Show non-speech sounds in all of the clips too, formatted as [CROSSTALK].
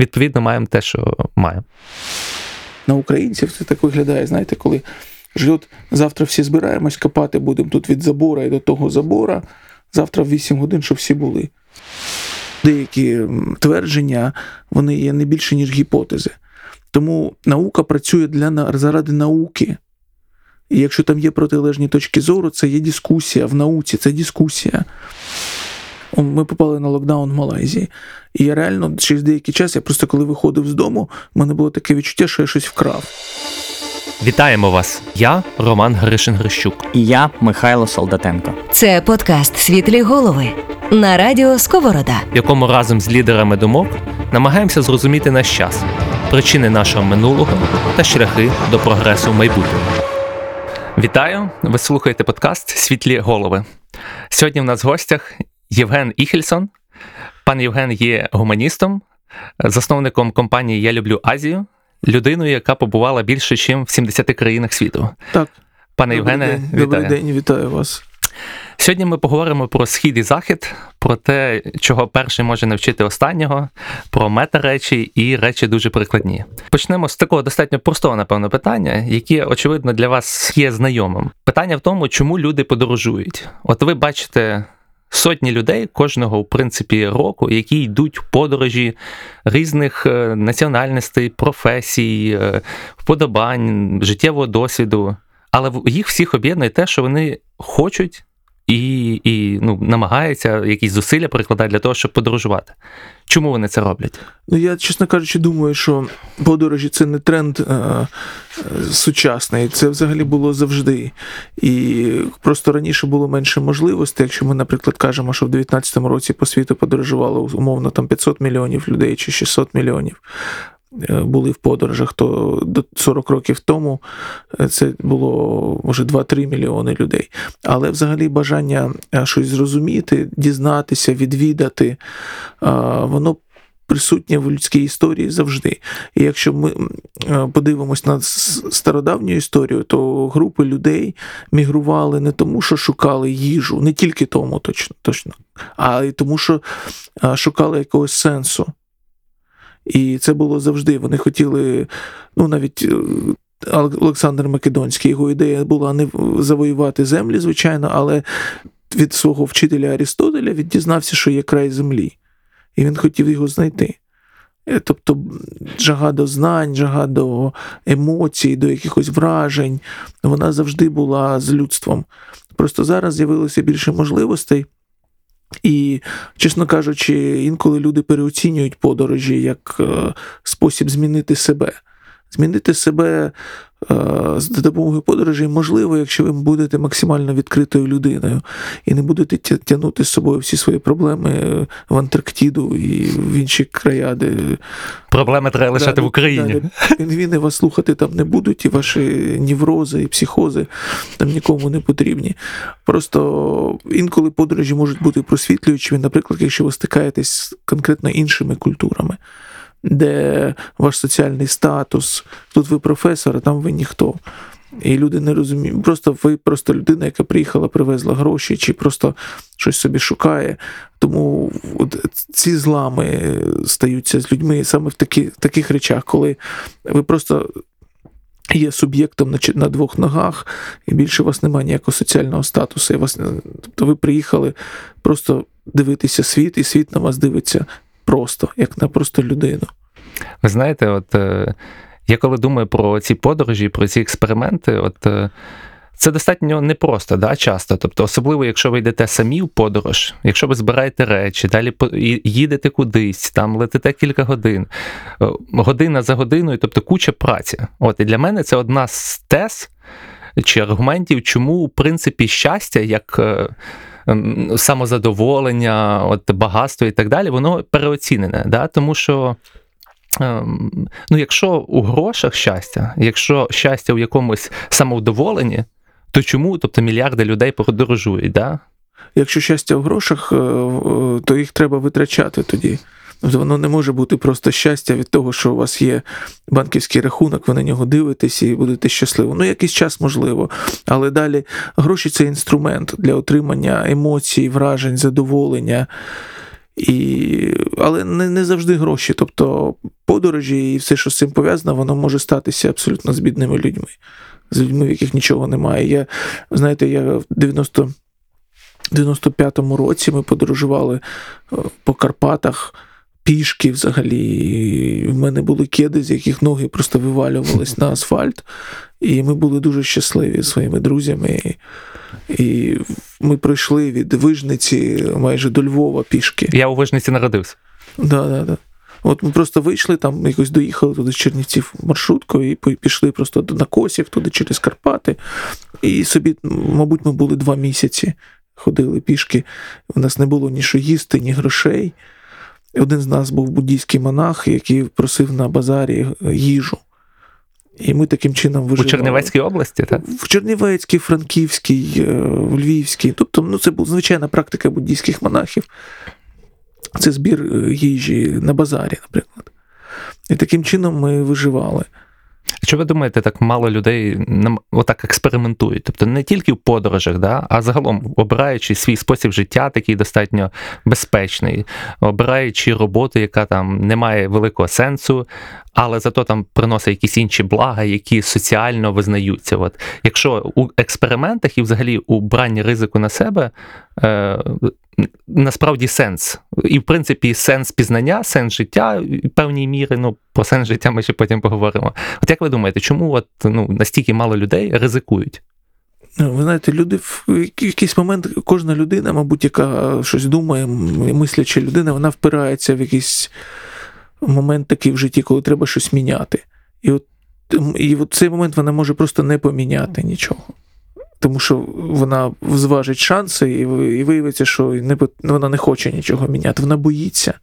відповідно маємо те, що маємо. На українців це так виглядає, знаєте, коли ж завтра всі збираємось копати, будемо тут від забора і до того забора. Завтра в 8 годин, щоб всі були. Деякі твердження вони є не більше, ніж гіпотези. Тому наука працює для заради науки. І якщо там є протилежні точки зору, це є дискусія в науці, це дискусія. Ми попали на локдаун в Малайзії. І я реально через деякий час, я просто коли виходив з дому, в мене було таке відчуття, що я щось вкрав. Вітаємо вас! Я Роман Гришин Грищук. І я Михайло Солдатенко. Це подкаст Світлі голови на радіо Сковорода, в якому разом з лідерами думок намагаємося зрозуміти наш час, причини нашого минулого та шляхи до прогресу в майбутньому. Вітаю! Ви слухаєте подкаст Світлі голови. Сьогодні в нас в гостях Євген Іхельсон. Пан Євген є гуманістом, засновником компанії Я люблю Азію, людиною, яка побувала більше, ніж в 70 країнах світу. Так. Пане Добрий Євгене, день. вітаю. Добрий день, вітаю вас. Сьогодні ми поговоримо про схід і захід, про те, чого перший може навчити останнього, про мета-речі і речі дуже прикладні. Почнемо з такого достатньо простого, напевно, питання, яке, очевидно, для вас є знайомим. Питання в тому, чому люди подорожують. От ви бачите. Сотні людей кожного, в принципі, року, які йдуть в подорожі різних е, національностей, професій, е, вподобань, життєвого досвіду. Але їх всіх об'єднує те, що вони хочуть і і ну, намагаються якісь зусилля прикладати для того, щоб подорожувати. Чому вони це роблять? Ну я, чесно кажучи, думаю, що подорожі це не тренд е, е, сучасний, це взагалі було завжди. І просто раніше було менше можливостей. Якщо ми, наприклад, кажемо, що в 2019 році по світу подорожувало умовно там 500 мільйонів людей чи 600 мільйонів. Е, були в подорожах, то до 40 років тому е, це було може 2-3 мільйони людей. Але взагалі бажання е, щось зрозуміти, дізнатися, відвідати, воно присутнє в людській історії завжди. І якщо ми подивимось на стародавню історію, то групи людей мігрували не тому, що шукали їжу, не тільки тому точно, точно, а й тому, що шукали якогось сенсу. І це було завжди. Вони хотіли, ну навіть. Е, Олександр Македонський, його ідея була не завоювати землі, звичайно, але від свого вчителя Арістотеля він дізнався, що є край землі, і він хотів його знайти. Е, тобто жага до знань, жага до емоцій, до якихось вражень, вона завжди була з людством. Просто зараз з'явилося більше можливостей. І, чесно кажучи, інколи люди переоцінюють подорожі як е, спосіб змінити себе. Змінити себе за допомогою подорожей можливо, якщо ви будете максимально відкритою людиною і не будете тягнути з собою всі свої проблеми в Антарктиду і в інші края, де проблеми треба лишати да, в Україні. Да, пінгвіни вас слухати там не будуть, і ваші ніврози і психози там нікому не потрібні. Просто інколи подорожі можуть бути просвітлюючими, наприклад, якщо ви стикаєтесь з конкретно іншими культурами де ваш соціальний статус, тут ви професор, а там ви ніхто. І люди не розуміють. Просто ви просто людина, яка приїхала, привезла гроші, чи просто щось собі шукає. Тому от ці злами стаються з людьми саме в такі, в таких речах, коли ви просто. Є суб'єктом на на двох ногах, і більше у вас немає ніякого соціального статусу. І вас, Тобто ви приїхали просто дивитися світ, і світ на вас дивиться просто, як на просто людину. Ви знаєте, от е, я коли думаю про ці подорожі, про ці експерименти, от. Е, це достатньо непросто, да, часто. Тобто, особливо, якщо ви йдете самі в подорож, якщо ви збираєте речі, далі їдете кудись, там летите кілька годин, е, година за годиною, тобто куча праці. От і для мене це одна з тез чи аргументів, чому, в принципі, щастя, як самозадоволення, от багатство і так далі, воно переоцінене. Да? Тому що. Ем, ну, якщо у грошах щастя, якщо щастя в якомусь самовдоволенні, то чому тобто мільярди людей подорожують? Да? Якщо щастя в грошах, е, е, то їх треба витрачати тоді. Воно не може бути просто щастя від того, що у вас є банківський рахунок, ви на нього дивитесь і будете щасливі. Ну, якийсь час можливо. Але далі гроші це інструмент для отримання емоцій, вражень, задоволення. І, але не, не завжди гроші. Тобто подорожі і все, що з цим пов'язано, воно може статися абсолютно з бідними людьми, з людьми, в яких нічого немає. Я, знаєте, я в 90 95-му році ми подорожували е, по Карпатах пішки взагалі. В мене були кеди, з яких ноги просто вивалювались на асфальт. І ми були дуже щасливі своїми друзями. І ми пройшли від Вижниці майже до Львова пішки. Я у Вижниці народився. Да, да, да. От ми просто вийшли, там якось доїхали туди з Чернівців маршруткою і пішли просто на Косів, туди через Карпати. І собі, мабуть, ми були два місяці, ходили пішки. У нас не було ні що їсти, ні грошей. Один з нас був буддійський монах, який просив на базарі їжу. І ми таким чином виживали. У. Чернівецькій області, так? В Чернівецькій, Франківській, е, в Львівській. Тобто, ну, це була звичайна практика буддійських монахів. Це збір е, їжі на базарі, наприклад. І таким чином ми виживали. Що ви думаєте, так мало людей отак експериментують? Тобто не тільки в подорожах, да, а загалом обираючи свій спосіб життя, такий достатньо безпечний, обираючи роботу, яка там не має великого сенсу, але зато там приносить якісь інші блага, які соціально визнаються. От якщо у експериментах і взагалі у бранні ризику на себе. Е, Насправді сенс. І, в принципі, сенс пізнання, сенс життя в певній мірі. Ну, про сенс життя ми ще потім поговоримо. От як ви думаєте, чому от, ну, настільки мало людей ризикують? Ну, Ви знаєте, люди в якийсь момент, кожна людина, мабуть, яка щось думає, мисляча людина, вона впирається в якийсь момент такий в житті, коли треба щось міняти. І от, і от цей момент вона може просто не поміняти нічого. Тому що вона зважить шанси, і, виявиться, що не, вона не хоче нічого міняти, вона боїться.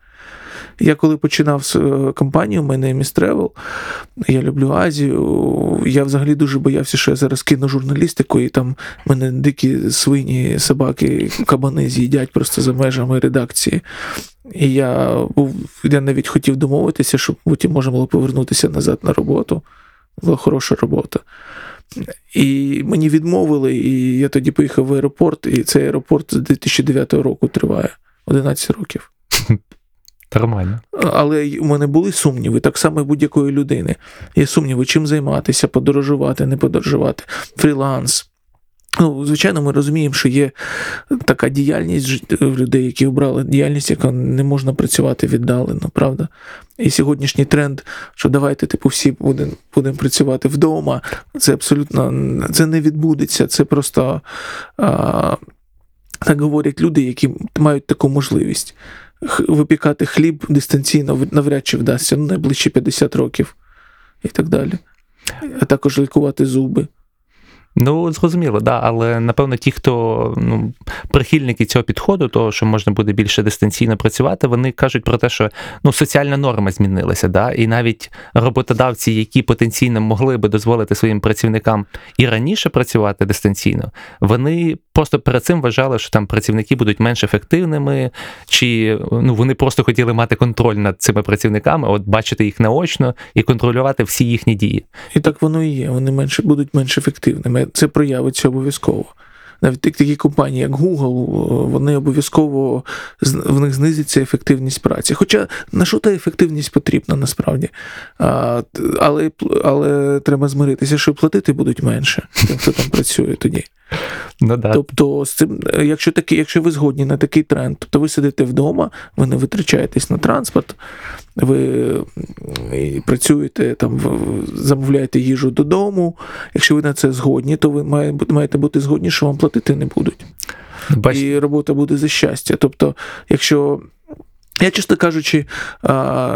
Я коли починав е, компанію, у мене Travel, я люблю Азію. Я взагалі дуже боявся, що я зараз кину журналістику, і там мене дикі свині, собаки, кабани з'їдять просто за межами редакції. І я був, я навіть хотів домовитися, щоб потім можна було повернутися назад на роботу. Була хороша робота. І мені відмовили, і я тоді поїхав в аеропорт, і цей аеропорт з 2009 року триває 11 років. [LAUGHS] Нормально. Але у мене були сумніви, так само і будь-якої людини. Є сумніви, чим займатися, подорожувати, не подорожувати, фріланс. Ну, звичайно, ми розуміємо, що є така діяльність в людей, які обрали діяльність, яка не можна працювати віддалено, правда? І сьогоднішній тренд, що давайте, типу, всі будемо будем працювати вдома, це абсолютно це не відбудеться. Це просто а, так говорять люди, які мають таку можливість випікати хліб дистанційно навряд чи вдасться ну, найближчі 50 років і так далі. А також лікувати зуби. Ну, зрозуміло, да, але напевно ті, хто ну, прихильники цього підходу, того, що можна буде більше дистанційно працювати, вони кажуть про те, що ну, соціальна норма змінилася, да, і навіть роботодавці, які потенційно могли би дозволити своїм працівникам і раніше працювати дистанційно, вони просто перед цим вважали, що там працівники будуть менш ефективними, чи ну, вони просто хотіли мати контроль над цими працівниками, от бачити їх наочно і контролювати всі їхні дії. І так воно і є. Вони менше будуть менш ефективними. Це проявиться обов'язково. Навіть так- такі компанії, як Google, вони обов'язково в них знизиться ефективність праці. Хоча на що та ефективність потрібна насправді. А, але, але треба змиритися, що платити будуть менше, тим, хто там працює тоді. Ну, да. Тобто, з цим, якщо такі, якщо ви згодні на такий тренд, тобто ви сидите вдома, ви не витрачаєтесь на транспорт, ви працюєте там, замовляєте їжу додому. Якщо ви на це згодні, то ви має- маєте бути згодні, що вам платити не будуть. Бач... І робота буде за щастя. Тобто, якщо. Я, чесно кажучи,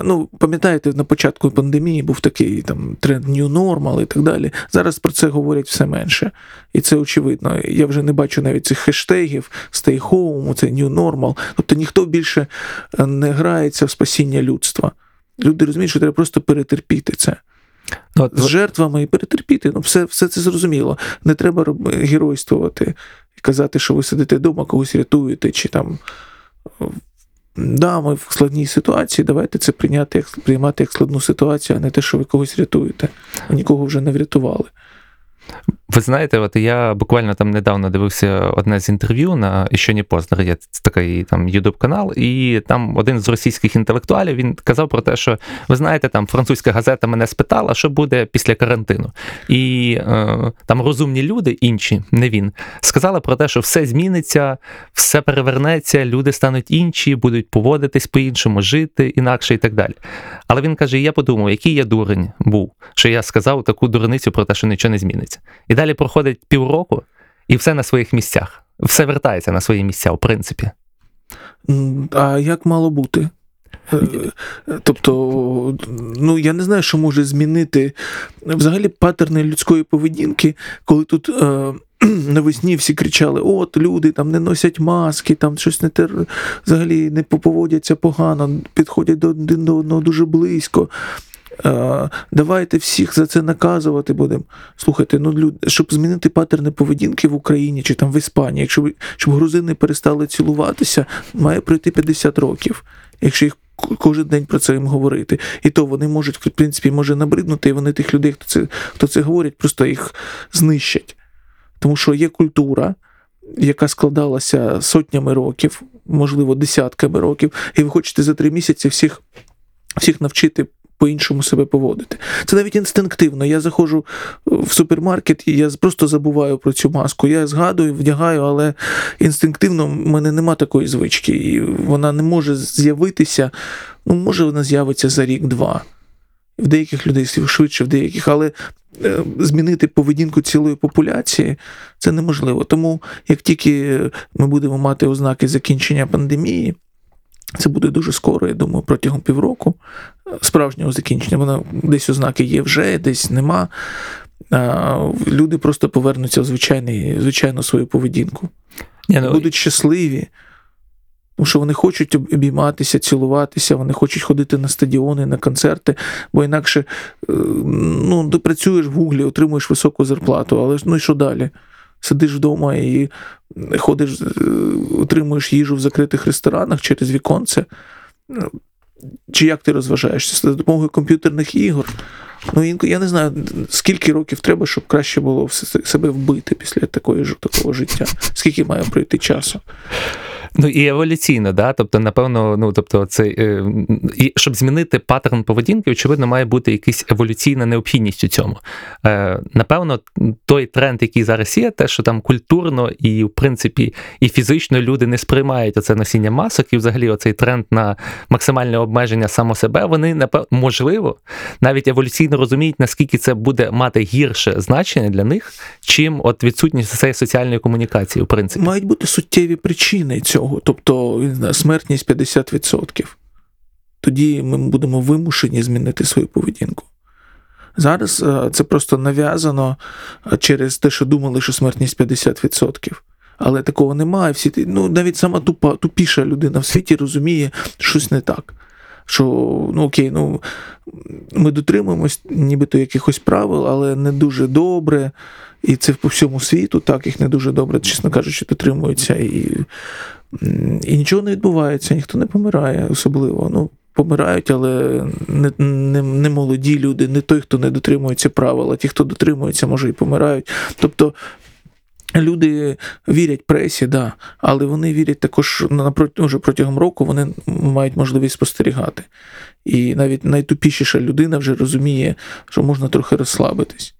ну, пам'ятаєте, на початку пандемії був такий там тренд New Normal і так далі. Зараз про це говорять все менше. І це очевидно. Я вже не бачу навіть цих хештегів Stay Home, це New Normal. Тобто ніхто більше е, не грається в спасіння людства. Люди розуміють, що треба просто перетерпіти це Ну, от з жертвами і перетерпіти. Ну, все, все це зрозуміло. Не треба геройствувати і казати, що ви сидите вдома, когось рятуєте, чи там. Да, ми в складній ситуації, давайте це прийняти як приймати як складну ситуацію, а не те, що ви когось рятуєте. а нікого вже не врятували. Ви знаєте, от я буквально там недавно дивився одне з інтерв'ю на «Що не Познер», є такий там Ютуб канал, і там один з російських інтелектуалів він казав про те, що ви знаєте, там французька газета мене спитала, що буде після карантину. І е, там розумні люди, інші, не він, сказали про те, що все зміниться, все перевернеться, люди стануть інші, будуть поводитись по-іншому, жити інакше і так далі. Але він каже: я подумав, який я дурень був, що я сказав таку дурницю про те, що нічого не зміниться. І далі проходить півроку, і все на своїх місцях. Все вертається на свої місця, в принципі. А як мало бути? Е, Тобто, ну я не знаю, що може змінити взагалі паттерни людської поведінки, коли тут е, [CLEARS THROAT] навесні всі кричали: от люди там не носять маски, там щось не тер... взагалі не поводяться погано, підходять до один до одного дуже близько. Е, давайте всіх за це наказувати будемо. Слухайте, ну люд, щоб змінити паттерни поведінки в Україні чи там в Іспанії, якщо щоб грузини перестали цілуватися, має пройти 50 років. Якщо їх кожен день про це їм говорити. І то вони можуть, в принципі, може набриднути, і вони тих людей, хто це, хто це говорять, просто їх знищать. Тому що є культура, яка складалася сотнями років, можливо, десятками років, і ви хочете за три місяці всіх, всіх навчити по-іншому себе поводити. Це навіть інстинктивно. Я заходжу в супермаркет і я просто забуваю про цю маску. Я згадую, вдягаю, але інстинктивно в мене нема такої звички, і вона не може з'явитися. Ну, може, вона з'явиться за рік-два. В деяких людей швидше, в деяких, але е, змінити поведінку цілої популяції це неможливо. Тому як тільки ми будемо мати ознаки закінчення пандемії, це буде дуже скоро, я думаю, протягом півроку справжнього закінчення. Воно десь ознаки є вже, десь нема. Люди просто повернуться в звичайний, звичайну свою поведінку. Ні, ну, Будуть щасливі, тому що вони хочуть обійматися, цілуватися, вони хочуть ходити на стадіони, на концерти, бо інакше е, ну, ти працюєш в гуглі, отримуєш високу зарплату, але ну і що далі? Сидиш вдома і ходиш, е, отримуєш їжу в закритих ресторанах через віконце. Ну, Чи як ти розважаєшся? За допомогою комп'ютерних ігор. Ну, я не знаю, скільки років треба, щоб краще було себе вбити після такої ж такого життя. Скільки має пройти часу? Ну і еволюційно, да? тобто, напевно, ну тобто, це е, і щоб змінити паттерн поведінки, очевидно, має бути якась еволюційна необхідність у цьому. Е, напевно, той тренд, який зараз є, те, що там культурно і, в принципі, і фізично люди не сприймають оце носіння масок, і взагалі оцей тренд на максимальне обмеження само себе, вони напевно, можливо навіть еволюційно розуміють, наскільки це буде мати гірше значення для них, чим от відсутність цієї соціальної комунікації, в принципі. Мають бути суттєві причини цього, тобто смертність 50%. Тоді ми будемо вимушені змінити свою поведінку. Зараз е, це просто нав'язано е, через те, що думали, що смертність 50%. Але такого немає. Всі, ну, навіть сама тупа, тупіша людина в світі розуміє, що щось не так. Що, ну окей, ну ми дотримуємось нібито якихось правил, але не дуже добре. І це по всьому світу, так, їх не дуже добре, чесно кажучи, дотримуються. І, і нічого не відбувається, ніхто не помирає особливо. Ну, помирають, але не, не, не молоді люди, не той, хто не дотримується правил, ті, хто дотримується, може і помирають. Тобто люди вірять пресі, да, але вони вірять також вже протягом року вони мають можливість спостерігати. І навіть найтупішіша людина вже розуміє, що можна трохи розслабитись.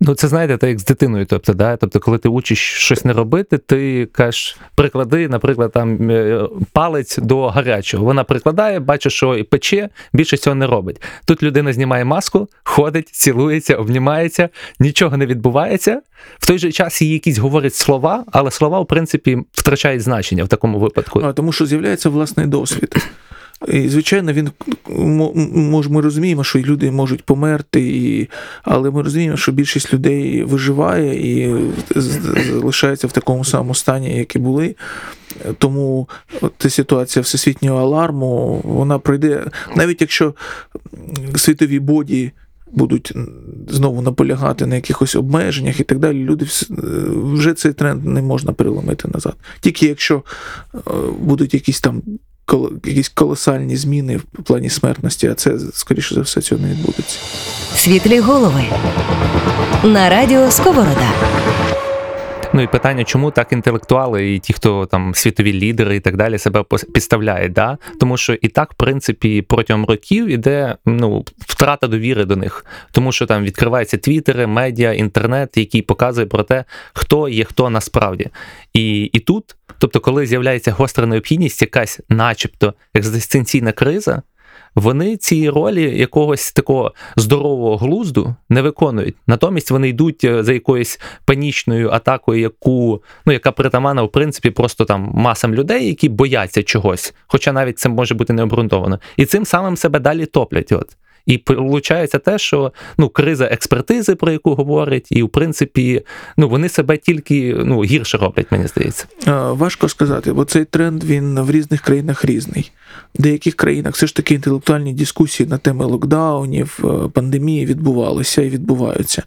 Ну, це знаєте, так як з дитиною. Тобто, да? тобто, коли ти учиш щось не робити, ти кажеш, приклади, наприклад, там е, палець до гарячого. Вона прикладає, бачить, що пече, більше цього не робить. Тут людина знімає маску, ходить, цілується, обнімається, нічого не відбувається. В той же час їй якісь говорять слова, але слова, в принципі, втрачають значення в такому випадку. А, тому що з'являється власний досвід. І, звичайно, він мо- мож, ми розуміємо, що люди можуть померти, і, але ми розуміємо, що більшість людей виживає і залишається в такому самому стані, як і були. Тому ця ситуація всесвітнього аларму, вона пройде, навіть якщо світові боді будуть знову наполягати на якихось обмеженнях і так далі, люди вже цей тренд не можна переломити назад. Тільки якщо е, будуть якісь там якісь колосальні зміни в плані смертності, а це, скоріше за все, цього не відбудеться. Світлі голови. На радіо Сковорода. Ну і питання, чому так інтелектуали і ті, хто там світові лідери і так далі, себе підставляють, да? Тому що і так, в принципі, протягом років іде ну, втрата довіри до них, тому що там відкриваються твіттери, медіа, інтернет, який показує про те, хто є хто насправді. І, і тут, тобто, коли з'являється гостра необхідність, якась, начебто, екзистенційна криза. Вони ці ролі якогось такого здорового глузду не виконують. Натомість вони йдуть е, за якоюсь панічною атакою, яку ну яка притамана, в принципі, просто там масам людей, які бояться чогось, хоча навіть це може бути необґрунтовано, і цим самим себе далі топлять. От. І виходить те, що ну криза експертизи, про яку говорять, і в принципі, ну вони себе тільки ну гірше роблять, мені здається. Е, Важко сказати, бо цей тренд він в різних країнах різний. В деяких країнах все ж таки інтелектуальні дискусії на теми локдаунів, е, пандемії відбувалися і відбуваються.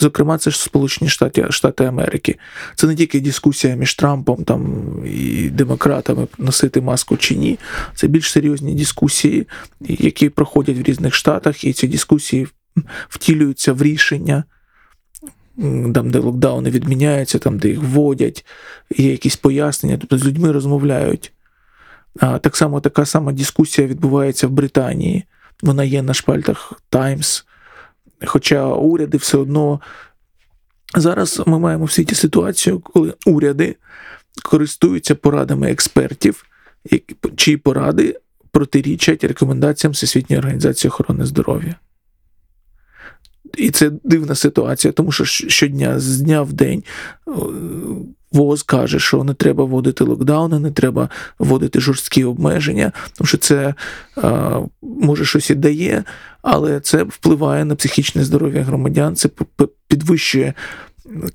Зокрема, це ж Сполучені Штати, Штати Америки. Це не тільки дискусія між Трампом там, і демократами носити маску чи ні. Це більш серйозні дискусії, які проходять в різних штатах, і ці дискусії втілюються в рішення. Там, де локдауни відміняються, там, де їх вводять, є якісь пояснення, тобто з людьми розмовляють. А, так само така сама дискусія відбувається в Британії. Вона є на шпальтах Times. Хоча уряди все одно. Зараз ми маємо в світі ситуацію, коли уряди користуються порадами експертів, чиї поради протирічать рекомендаціям Всесвітньої організації охорони здоров'я. І це дивна ситуація, тому що щодня, з дня в день, е, ВОЗ каже, що не треба вводити локдауни, не треба вводити жорсткі обмеження, тому що це е, може щось і дає, але це впливає на психічне здоров'я громадян, це підвищує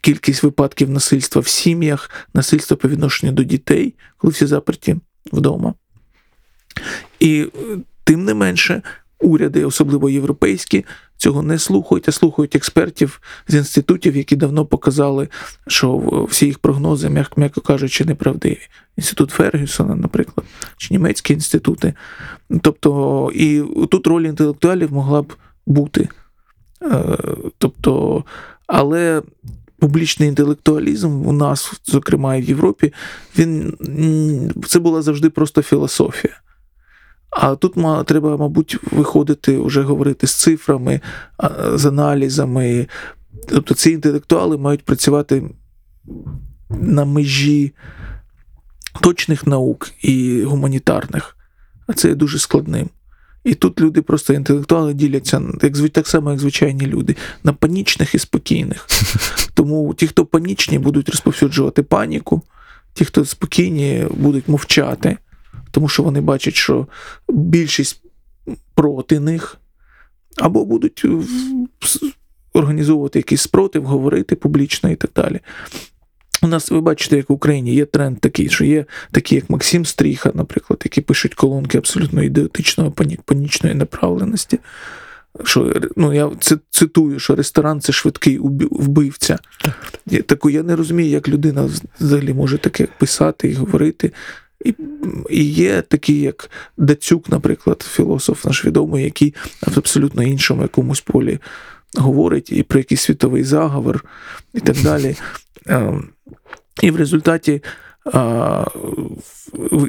кількість випадків насильства в сім'ях, насильства по відношенню до дітей, коли всі заперті вдома. І е, тим не менше, уряди, особливо європейські, цього не слухають, а слухають експертів з інститутів, які давно показали, що всі їх прогнози, м'яко, кажучи, неправдиві. Інститут Фергюсона, наприклад, чи німецькі інститути. Тобто, і тут роль інтелектуалів могла б бути. Е, Тобто, але публічний інтелектуалізм у нас, зокрема і в Європі, він це була завжди просто філософія. А тут треба, мабуть, виходити, вже говорити з цифрами, з аналізами. Тобто ці інтелектуали мають працювати на межі точних наук і гуманітарних, а це є дуже складним. І тут люди просто інтелектуали діляться як так само, як звичайні люди, на панічних і спокійних. [LAUGHS] Тому ті, хто панічні, будуть розповсюджувати паніку, ті, хто спокійні, будуть мовчати, тому що вони бачать, що більшість проти них, або будуть організовувати якийсь спротив, говорити публічно і так далі. У нас, ви бачите, як в Україні є тренд такий, що є такі, як Максим Стріха, наприклад, які пишуть колонки абсолютно ідеотичної панічної направленості. Що, ну, я цитую, що ресторан це швидкий вбивця. Я, таку, я не розумію, як людина взагалі може таке писати і говорити. І, і є такі, як Дацюк, наприклад, філософ наш відомий, який в абсолютно іншому якомусь полі говорить і про якийсь світовий заговор і так далі. [LAUGHS] Ем, І в результаті, а,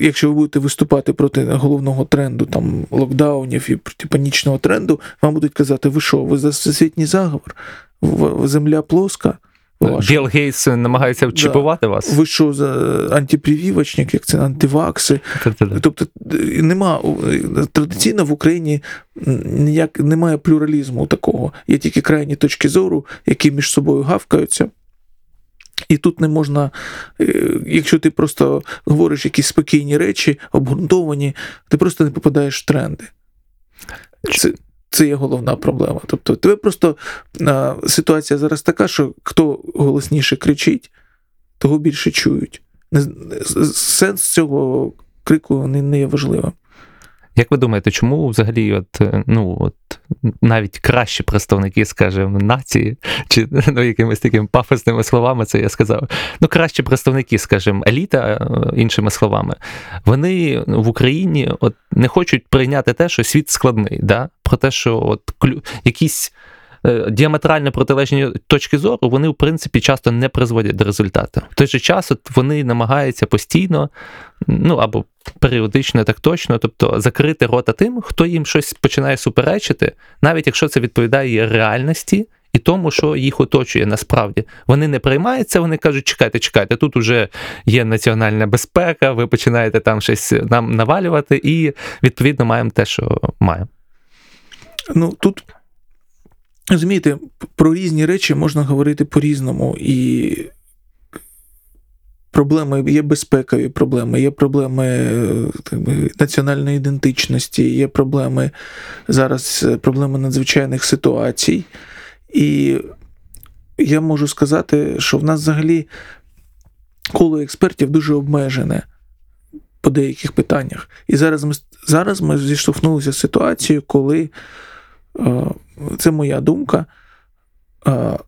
якщо ви будете виступати проти головного тренду, там локдаунів і проти панічного тренду, вам будуть казати, ви що, ви за всесвітній заговор? Земля плоска? Ваша. Білл Гейтс намагається вчіпувати вас. Ви що за антипрививочник, як це антивакси? Тобто е, нема е, традиційно в Україні ніяк немає плюралізму такого. Є тільки крайні точки зору, які між собою гавкаються. І тут не можна, е, якщо ти просто говориш якісь спокійні речі, обґрунтовані, ти просто не попадаєш в тренди. Це, це є головна проблема. Тобто, тебе просто а, ситуація зараз така, що хто голосніше кричить, того більше чують. Сенс цього крику не, не є важливим. Як ви думаєте, чому взагалі, от, е, ну, от, навіть кращі представники, скажімо, нації, чи [LAUGHS] ну, якимись такими пафосними словами, це я сказав. Ну, кращі представники, скажімо, еліта, е, іншими словами, вони в Україні от, не хочуть прийняти те, що світ складний, да? про те, що от, клю... якісь діаметрально протилежні точки зору, вони, в принципі, часто не призводять до результату. В той же час от, вони намагаються постійно, ну або періодично, так точно, тобто закрити рота тим, хто їм щось починає суперечити, навіть якщо це відповідає реальності. І тому, що їх оточує насправді. Вони не приймаються, вони кажуть, чекайте, чекайте, тут уже є національна безпека, ви починаєте там щось нам навалювати, і відповідно маємо те, що маємо. Ну тут розумієте, про різні речі можна говорити по-різному. І проблеми є безпекові проблеми, є проблеми так би, національної ідентичності, є проблеми зараз е, проблеми надзвичайних ситуацій. І я можу сказати, що в нас взагалі коло експертів дуже обмежене по деяких питаннях. І зараз ми зараз ми зіштовхнулися з ситуацією, коли це моя думка, е,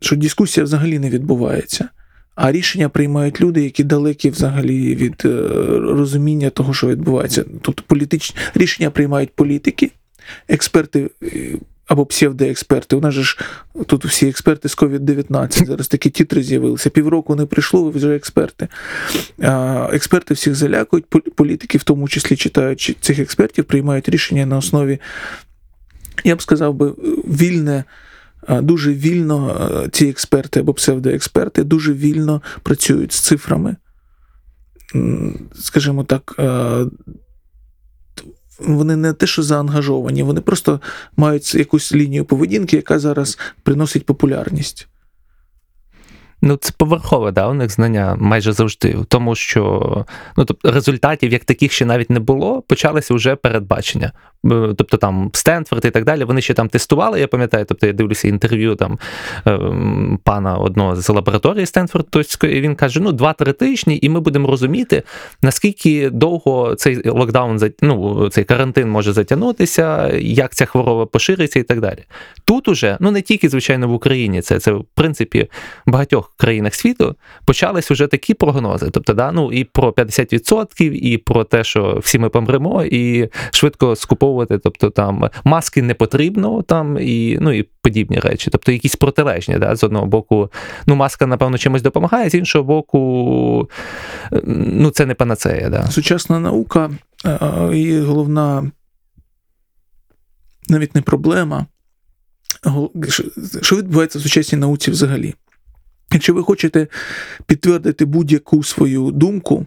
що дискусія взагалі не відбувається. А рішення приймають люди, які далекі взагалі від е, розуміння того, що відбувається. Тобто політичні рішення приймають політики, експерти е, або псевдоексперти. У нас же ж тут всі експерти з COVID-19. Зараз такі тітри з'явилися. Півроку не прийшло, ви вже експерти. Експерти всіх залякують, політики, в тому числі читають цих експертів, приймають рішення на основі, я б сказав би, вільне. Дуже вільно ці експерти або псевдоексперти дуже вільно працюють з цифрами. Скажімо так, вони не те, що заангажовані, вони просто мають якусь лінію поведінки, яка зараз приносить популярність. Ну, це поверхове, да, у них знання майже завжди. Тому що ну, тобто, результатів як таких ще навіть не було, почалися вже передбачення. Тобто там Стенфорд і так далі, вони ще там тестували, я пам'ятаю, тобто я дивлюся інтерв'ю там ем, пана одного з лабораторії Стенфордської, і він каже: ну, 2-3 тижні, і ми будемо розуміти, наскільки довго цей локдаун, ну, цей карантин може затягнутися, як ця хвороба пошириться і так далі. Тут уже, ну не тільки, звичайно, в Україні, це це в принципі в багатьох країнах світу почались вже такі прогнози. Тобто, да, ну і про 50%, і про те, що всі ми помремо, і швидко скуповувати використовувати, тобто там маски не потрібно там і ну і подібні речі, тобто якісь протилежні. Да, З одного боку, ну маска, напевно, чимось допомагає, з іншого боку, ну це не панацея. Да. Сучасна наука і головна навіть не проблема. Що відбувається в сучасній науці взагалі? Якщо ви хочете підтвердити будь-яку свою думку,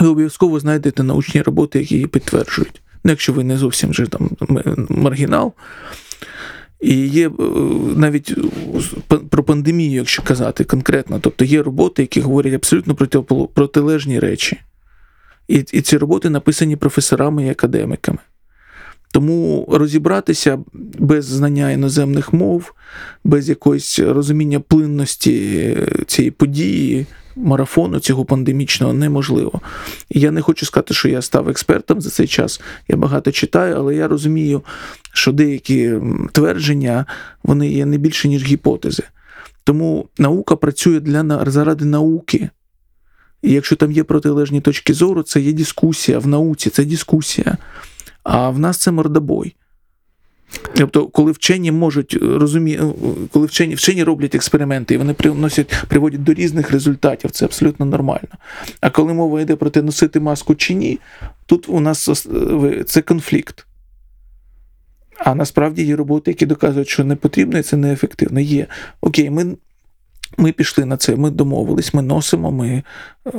ви обов'язково знайдете научні роботи, які її підтверджують. Ну, якщо ви не зовсім вже там маргінал. І є е, навіть про пандемію, якщо казати конкретно, тобто є роботи, які говорять абсолютно протилежні речі. І, І ці роботи написані професорами і академіками. Тому розібратися без знання іноземних мов, без якоїсь розуміння плинності цієї події марафону цього пандемічного неможливо. І я не хочу сказати, що я став експертом за цей час. Я багато читаю, але я розумію, що деякі твердження вони є не більше, ніж гіпотези. Тому наука працює для заради науки. І якщо там є протилежні точки зору, це є дискусія в науці, це дискусія. А в нас це мордобой. Тобто, коли вчені можуть розуміти, коли вчені вчені роблять експерименти і вони приносять, приводять до різних результатів, це абсолютно нормально. А коли мова йде про те, носити маску чи ні, тут у нас це конфлікт. А насправді є роботи, які доказують, що не потрібно і це неефективно. Є. Окей, ми ми пішли на це, ми домовились, ми носимо, ми е,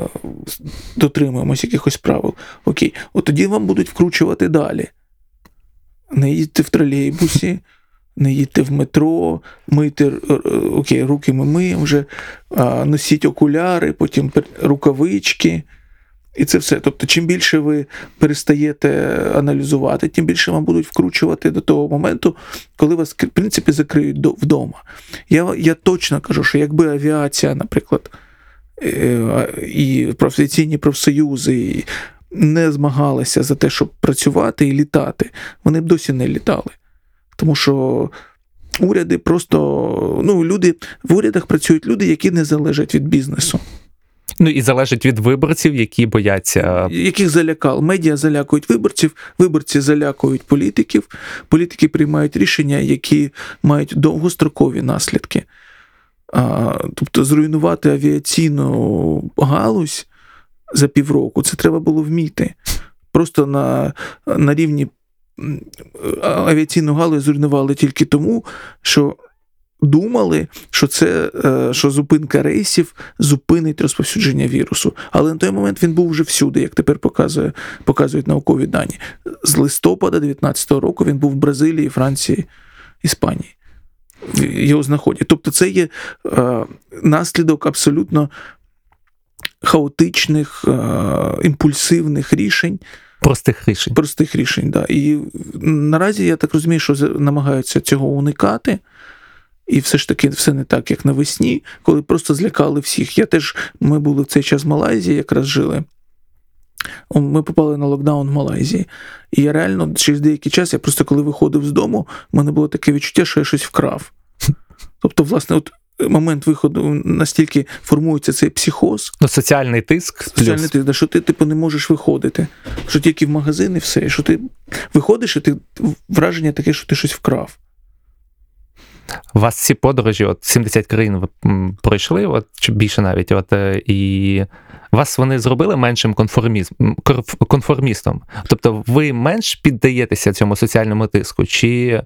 дотримуємось якихось правил. Окей, от тоді вам будуть вкручувати далі не їдьте в тролейбусі, не їдьте в метро, мийте окей, руки ми миємо вже, носіть окуляри, потім рукавички. І це все. Тобто, чим більше ви перестаєте аналізувати, тим більше вам будуть вкручувати до того моменту, коли вас, в принципі, закриють вдома. Я я точно кажу, що якби авіація, наприклад, е, і професійні профсоюзи, не змагалися за те, щоб працювати і літати, вони б досі не літали. Тому що уряди просто ну, люди в урядах працюють люди, які не залежать від бізнесу, Ну і залежить від виборців, які бояться. яких залякав. Медіа залякують виборців, виборці залякують політиків, політики приймають рішення, які мають довгострокові наслідки. А, тобто зруйнувати авіаційну галузь за півроку це треба було вміти. Просто на, на рівні авіаційну галузь зруйнували тільки тому, що думали, що це е, що зупинка рейсів зупинить розповсюдження вірусу. Але на той момент він був вже всюди, як тепер показує, показують наукові дані. З листопада 19-го року він був в Бразилії, Франції, Іспанії. Його знаходять. Тобто, це є е, наслідок абсолютно хаотичних, е, імпульсивних рішень, Простих рішень. простих рішень. Да. І наразі я так розумію, що намагаються цього уникати. І все ж таки все не так, як навесні, коли просто злякали всіх. Я теж ми були в цей час в Малайзії, якраз жили. Ми попали на локдаун в Малайзії. І я реально через деякий час, я просто коли виходив з дому, в мене було таке відчуття, що я щось вкрав. [LAUGHS] Тобто, власне, от момент виходу настільки формується цей психоз, Ну, соціальний тиск. соціальний плюс. тиск, да, що ти типу не можеш виходити, що тільки в магазин і все, що ти виходиш, і ти враження таке, що ти щось вкрав. У вас ці подорожі, от 70 країн ви пройшли, от чи більше навіть, от е, і вас вони зробили меншим конформізм, конформістом. Тобто ви менш піддаєтеся цьому соціальному тиску, чи,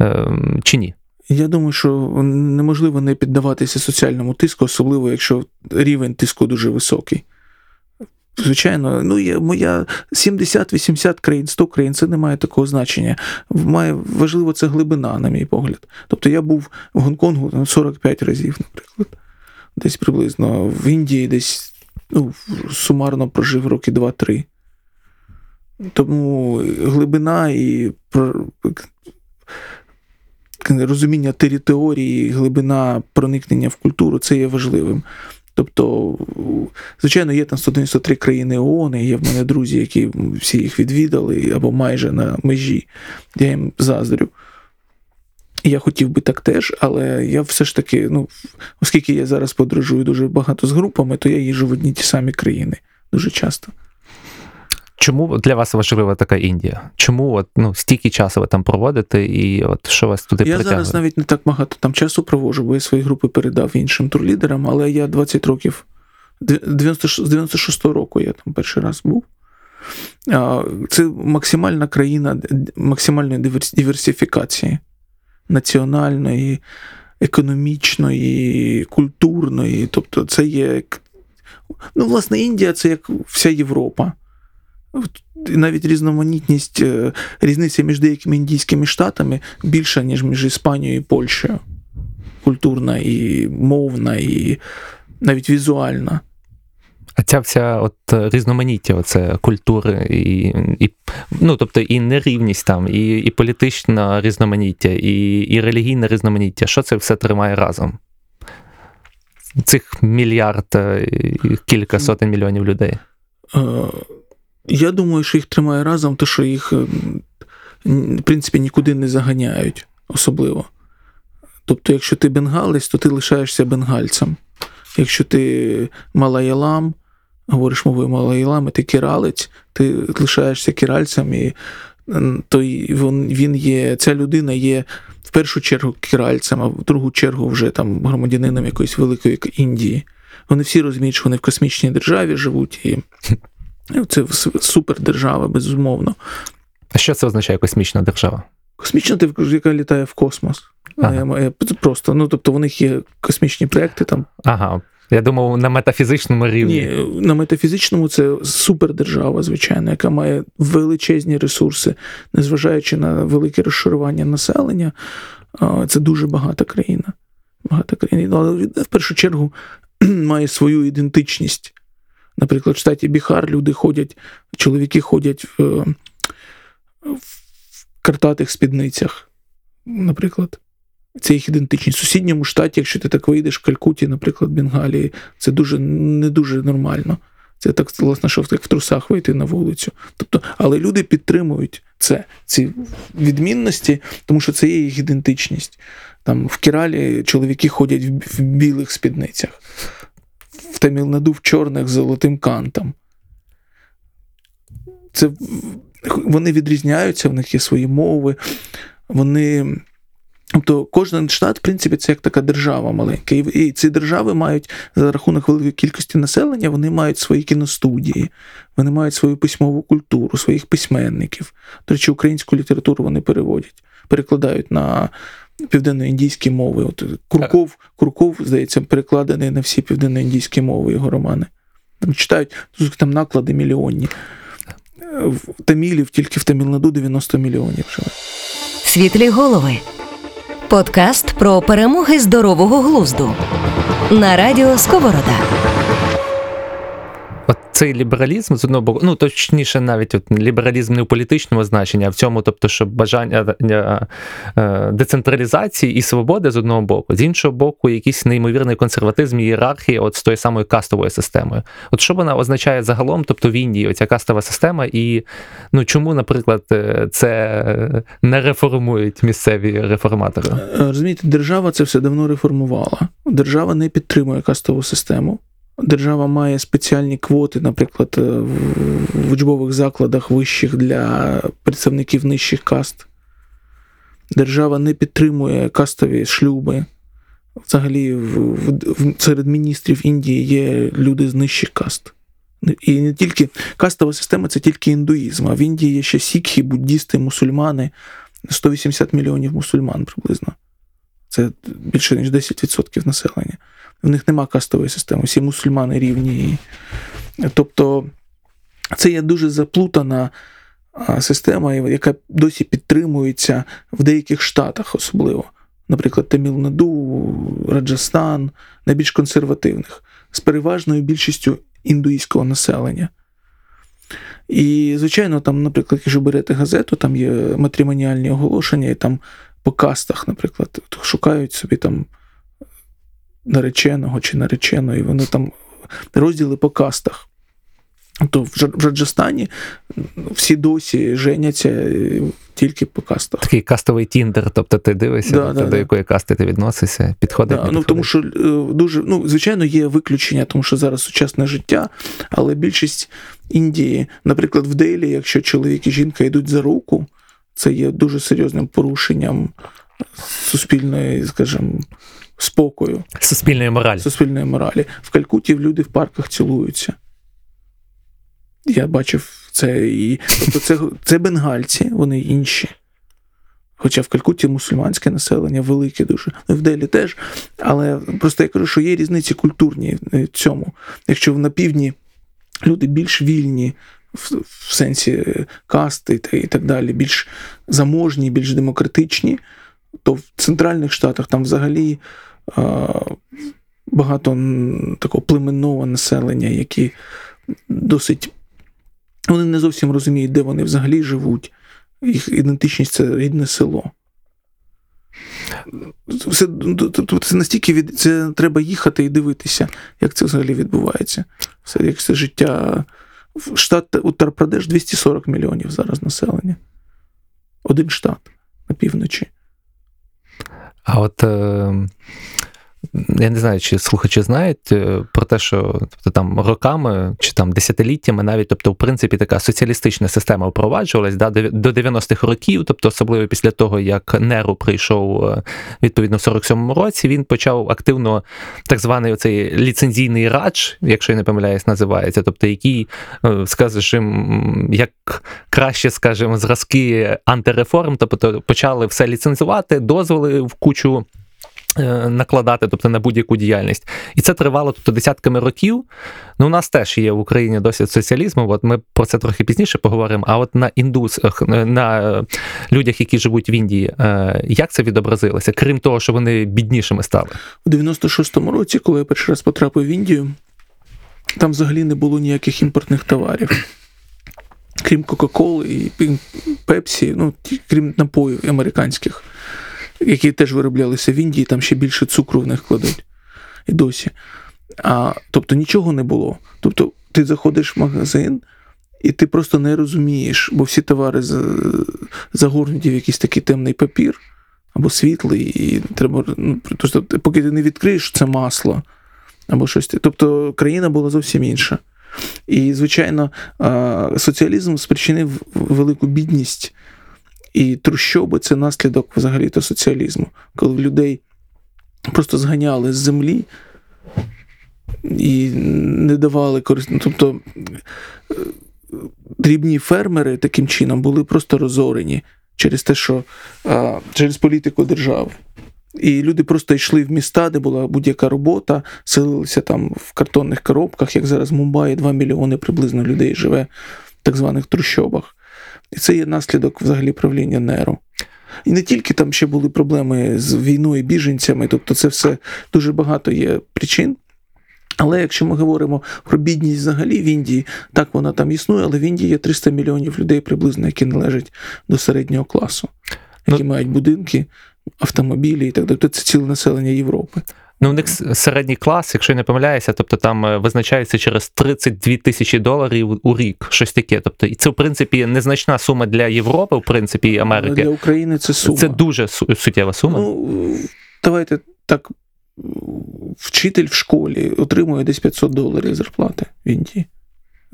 е, чи ні? Я думаю, що неможливо не піддаватися соціальному тиску, особливо якщо рівень тиску дуже високий. Звичайно, ну є моя 70-80 країн, 100 країн, це не має такого значення. Має важливо це глибина, на мій погляд. Тобто я був в Гонконгу там, 45 разів, наприклад, десь приблизно, в Індії десь ну, сумарно прожив роки 2-3. Тому глибина і розуміння території, глибина проникнення в культуру це є важливим. Тобто, звичайно, є там 193 країни ООН, і є в мене друзі, які всі їх відвідали або майже на межі. Я їм заздрю. Я хотів би так теж, але я все ж таки, ну, оскільки я зараз подорожую дуже багато з групами, то я їжджу в одні ті самі країни дуже часто. Чому для вас важлива така Індія? Чому от, ну, стільки часу ви там проводите, і от що вас туди Я притягує? зараз навіть не так багато там часу проводжу, бо я свої групи передав іншим турлідерам, але я 20 років, 96 з 96-го року я там перший раз був. Це максимальна країна максимальної диверсифікації національної, економічної, культурної. Тобто, це є. Ну, власне, Індія це як вся Європа. І Навіть різноманітність, е, різниця між деякими індійськими штатами більша, ніж між Іспанією і Польщею. Культурна і мовна, і навіть візуальна. А ця вся от е, різноманіття, оце культури, і, і ну тобто і нерівність там, і, і політичне різноманіття, і, і релігійне різноманіття. Що це все тримає разом? Цих мільярд е, кілька сотень мільйонів людей. Я думаю, що їх тримає разом, то що їх, е, в принципі, нікуди не заганяють особливо. Тобто, якщо ти бенгалець, то ти лишаєшся бенгальцем. Якщо ти малаялам, говориш мовою малаялами, ти кіралець, ти лишаєшся кіральцем, і то він, він є, ця людина є в першу чергу кіральцем, а в другу чергу вже там громадянином якоїсь великої Індії. Вони всі розуміють, що вони в космічній державі живуть, і [LAUGHS] це супердержава, безумовно. А що це означає космічна держава? Космічна держава, яка літає в космос. Ага. Ага. Просто, ну тобто, у них є космічні проекти там. Ага. Я думав, на метафізичному рівні. Ні, на метафізичному це супердержава, звичайно, яка має величезні ресурси, незважаючи на велике розшарування населення. Це дуже багата країна. Багата країна. Але в першу чергу [CLEARS THROAT] має свою ідентичність. Наприклад, в штаті Біхар люди ходять, чоловіки ходять в, в картатих спідницях, наприклад. Це їх ідентичність. В сусідньому штаті, якщо ти так вийдеш в Калькуті, наприклад, Бенгалії, це дуже не дуже нормально. Це так, власне, що як в трусах вийти на вулицю. Тобто, але люди підтримують це, ці відмінності, тому що це є їх ідентичність. Там в Кіралі чоловіки ходять в, білих спідницях, в Тамілнаду в чорних з золотим кантом. Це вони відрізняються, в них є свої мови, вони. Тобто кожен штат, в принципі, це як така держава маленька. І ці держави мають за рахунок великої кількості населення, вони мають свої кіностудії, вони мають свою письмову культуру, своїх письменників. До речі, українську літературу вони переводять, перекладають на південноіндійські мови. От Курков, Курков, здається, перекладений на всі південноіндійські мови його романи. Там читають там наклади мільйонні. В Тамілів тільки в Тамілнаду 90 мільйонів живе. Світлі голови. Подкаст про перемоги здорового глузду. На радіо Сковорода. Цей лібералізм з одного боку, ну точніше, навіть от лібералізм не у політичному значенні, а в цьому, тобто, що бажання е, е, децентралізації і свободи з одного боку, з іншого боку, якийсь неймовірний консерватизм ієрархії от з тою самою кастовою системою. От що вона означає загалом, тобто в Індії, оця кастова система, і ну чому, наприклад, е, це не реформують місцеві реформатори? Розумієте, держава це все давно реформувала. Держава не підтримує кастову систему. Держава має спеціальні квоти, наприклад, е, в учбових закладах вищих для представників нижчих каст. Держава не підтримує кастові шлюби. Взагалі, в, в- серед міністрів Індії є люди з нижчих каст. І не тільки кастова система це тільки індуїзм, а в Індії є ще сікхи, буддісти, мусульмани, 180 мільйонів мусульман приблизно. Це більше ніж 10% населення. В них нема кастової системи, всі мусульмани рівні. Тобто це є дуже заплутана система, яка досі підтримується в деяких штатах, особливо. Наприклад, Тамілнаду, Раджастан, найбільш консервативних, з переважною більшістю індуїзького населення. І, звичайно, там, наприклад, якщо берете газету, там є матримоніальні оголошення, і там по кастах, наприклад, шукають собі там нареченого чи нареченої, вони там розділи по кастах. То в Жа- Раджастані всі досі женяться е, тільки по кастах. Такий кастовий тіндер, тобто ти дивишся, Да, тобто, да, до да. якої касти ти відносишся, підходить. Да, ну, тому що е, дуже, ну, звичайно, є виключення, тому що зараз сучасне життя, але більшість Індії, наприклад, в Делі, якщо чоловік і жінка йдуть за руку, це є дуже серйозним порушенням суспільної, скажімо, спокою, суспільної моралі. суспільної моралі. В Калькуті люди в парках цілуються. Я бачив це і. Тобто це, це бенгальці, вони інші. Хоча в Калькутті мусульманське населення велике дуже. Ну, В Делі теж. Але просто я кажу, що є різниці культурні в цьому. Якщо на півдні люди більш вільні в, в сенсі е, касти та і так далі, більш заможні, більш демократичні, то в центральних штатах там взагалі е, багато такого племенного населення, які досить. Вони не зовсім розуміють, де вони взагалі живуть. Їх ідентичність це рідне село. Тобто це настільки від... це треба їхати і дивитися, як це взагалі відбувається. Все, як це життя. Штат Утар-Прадеш 240 мільйонів зараз населення. Один штат на півночі. А от е, я не знаю, чи слухачі знають е, про те, що тобто, там роками чи там десятиліттями навіть, тобто, в принципі, така соціалістична система впроваджувалась да, до до 90-х років, тобто, особливо після того, як Неру прийшов е, відповідно в 47-му році, він почав активно так званий оцей ліцензійний радж, якщо я не помиляюсь, називається, тобто який, е, скажімо, як краще, скажімо, зразки антиреформ, тобто почали все ліцензувати, дозволи в кучу накладати, тобто на будь-яку діяльність. І це тривало тобто, десятками років. Ну, у нас теж є в Україні досвід соціалізму, от ми про це трохи пізніше поговоримо. А от на індусах, на е, людях, які живуть в Індії, е, як це відобразилося, крім того, що вони біднішими стали? У 96-му році, коли я перший раз потрапив в Індію, там взагалі не було ніяких імпортних товарів. Крім Кока-Коли і Пепсі, ну, крім напоїв американських, які теж вироблялися в Індії, там ще більше цукру в них кладуть. І досі. А, тобто нічого не було. Тобто ти заходиш в магазин, і ти просто не розумієш, бо всі товари загорнуті в якийсь такий темний папір або світлий, і треба. Ну, просто, поки ти не відкриєш, це масло або щось. Тобто країна була зовсім інша. І, звичайно, соціалізм спричинив велику бідність, і трущоби це наслідок взагалі-то соціалізму, коли людей просто зганяли з землі і не давали корисно. Тобто е, дрібні фермери таким чином були просто розорені через те, що через політику держави. І люди просто йшли в міста, де була будь-яка робота, селилися там в картонних коробках, як зараз в Мумбаї 2 мільйони приблизно людей живе в так званих трущобах. І це є наслідок взагалі правління Неру. І не тільки там ще були проблеми з війною, біженцями, тобто це все дуже багато є причин. Але якщо ми говоримо про бідність взагалі в Індії, так вона там існує, але в Індії є 300 мільйонів людей приблизно, які належать до середнього класу, які мають будинки, автомобілі і так далі. Тобто Це ціле населення Європи. Ну, у них середній клас, якщо я не помиляюся, тобто там е, визначається через 32 тисячі доларів у рік, щось таке. Тобто, і це, в принципі, незначна сума для Європи, в принципі, і Але Америки. для України це сума. Це дуже су- суттєва сума. Ну, давайте так. Вчитель в школі отримує десь 500 доларів зарплати в Індії.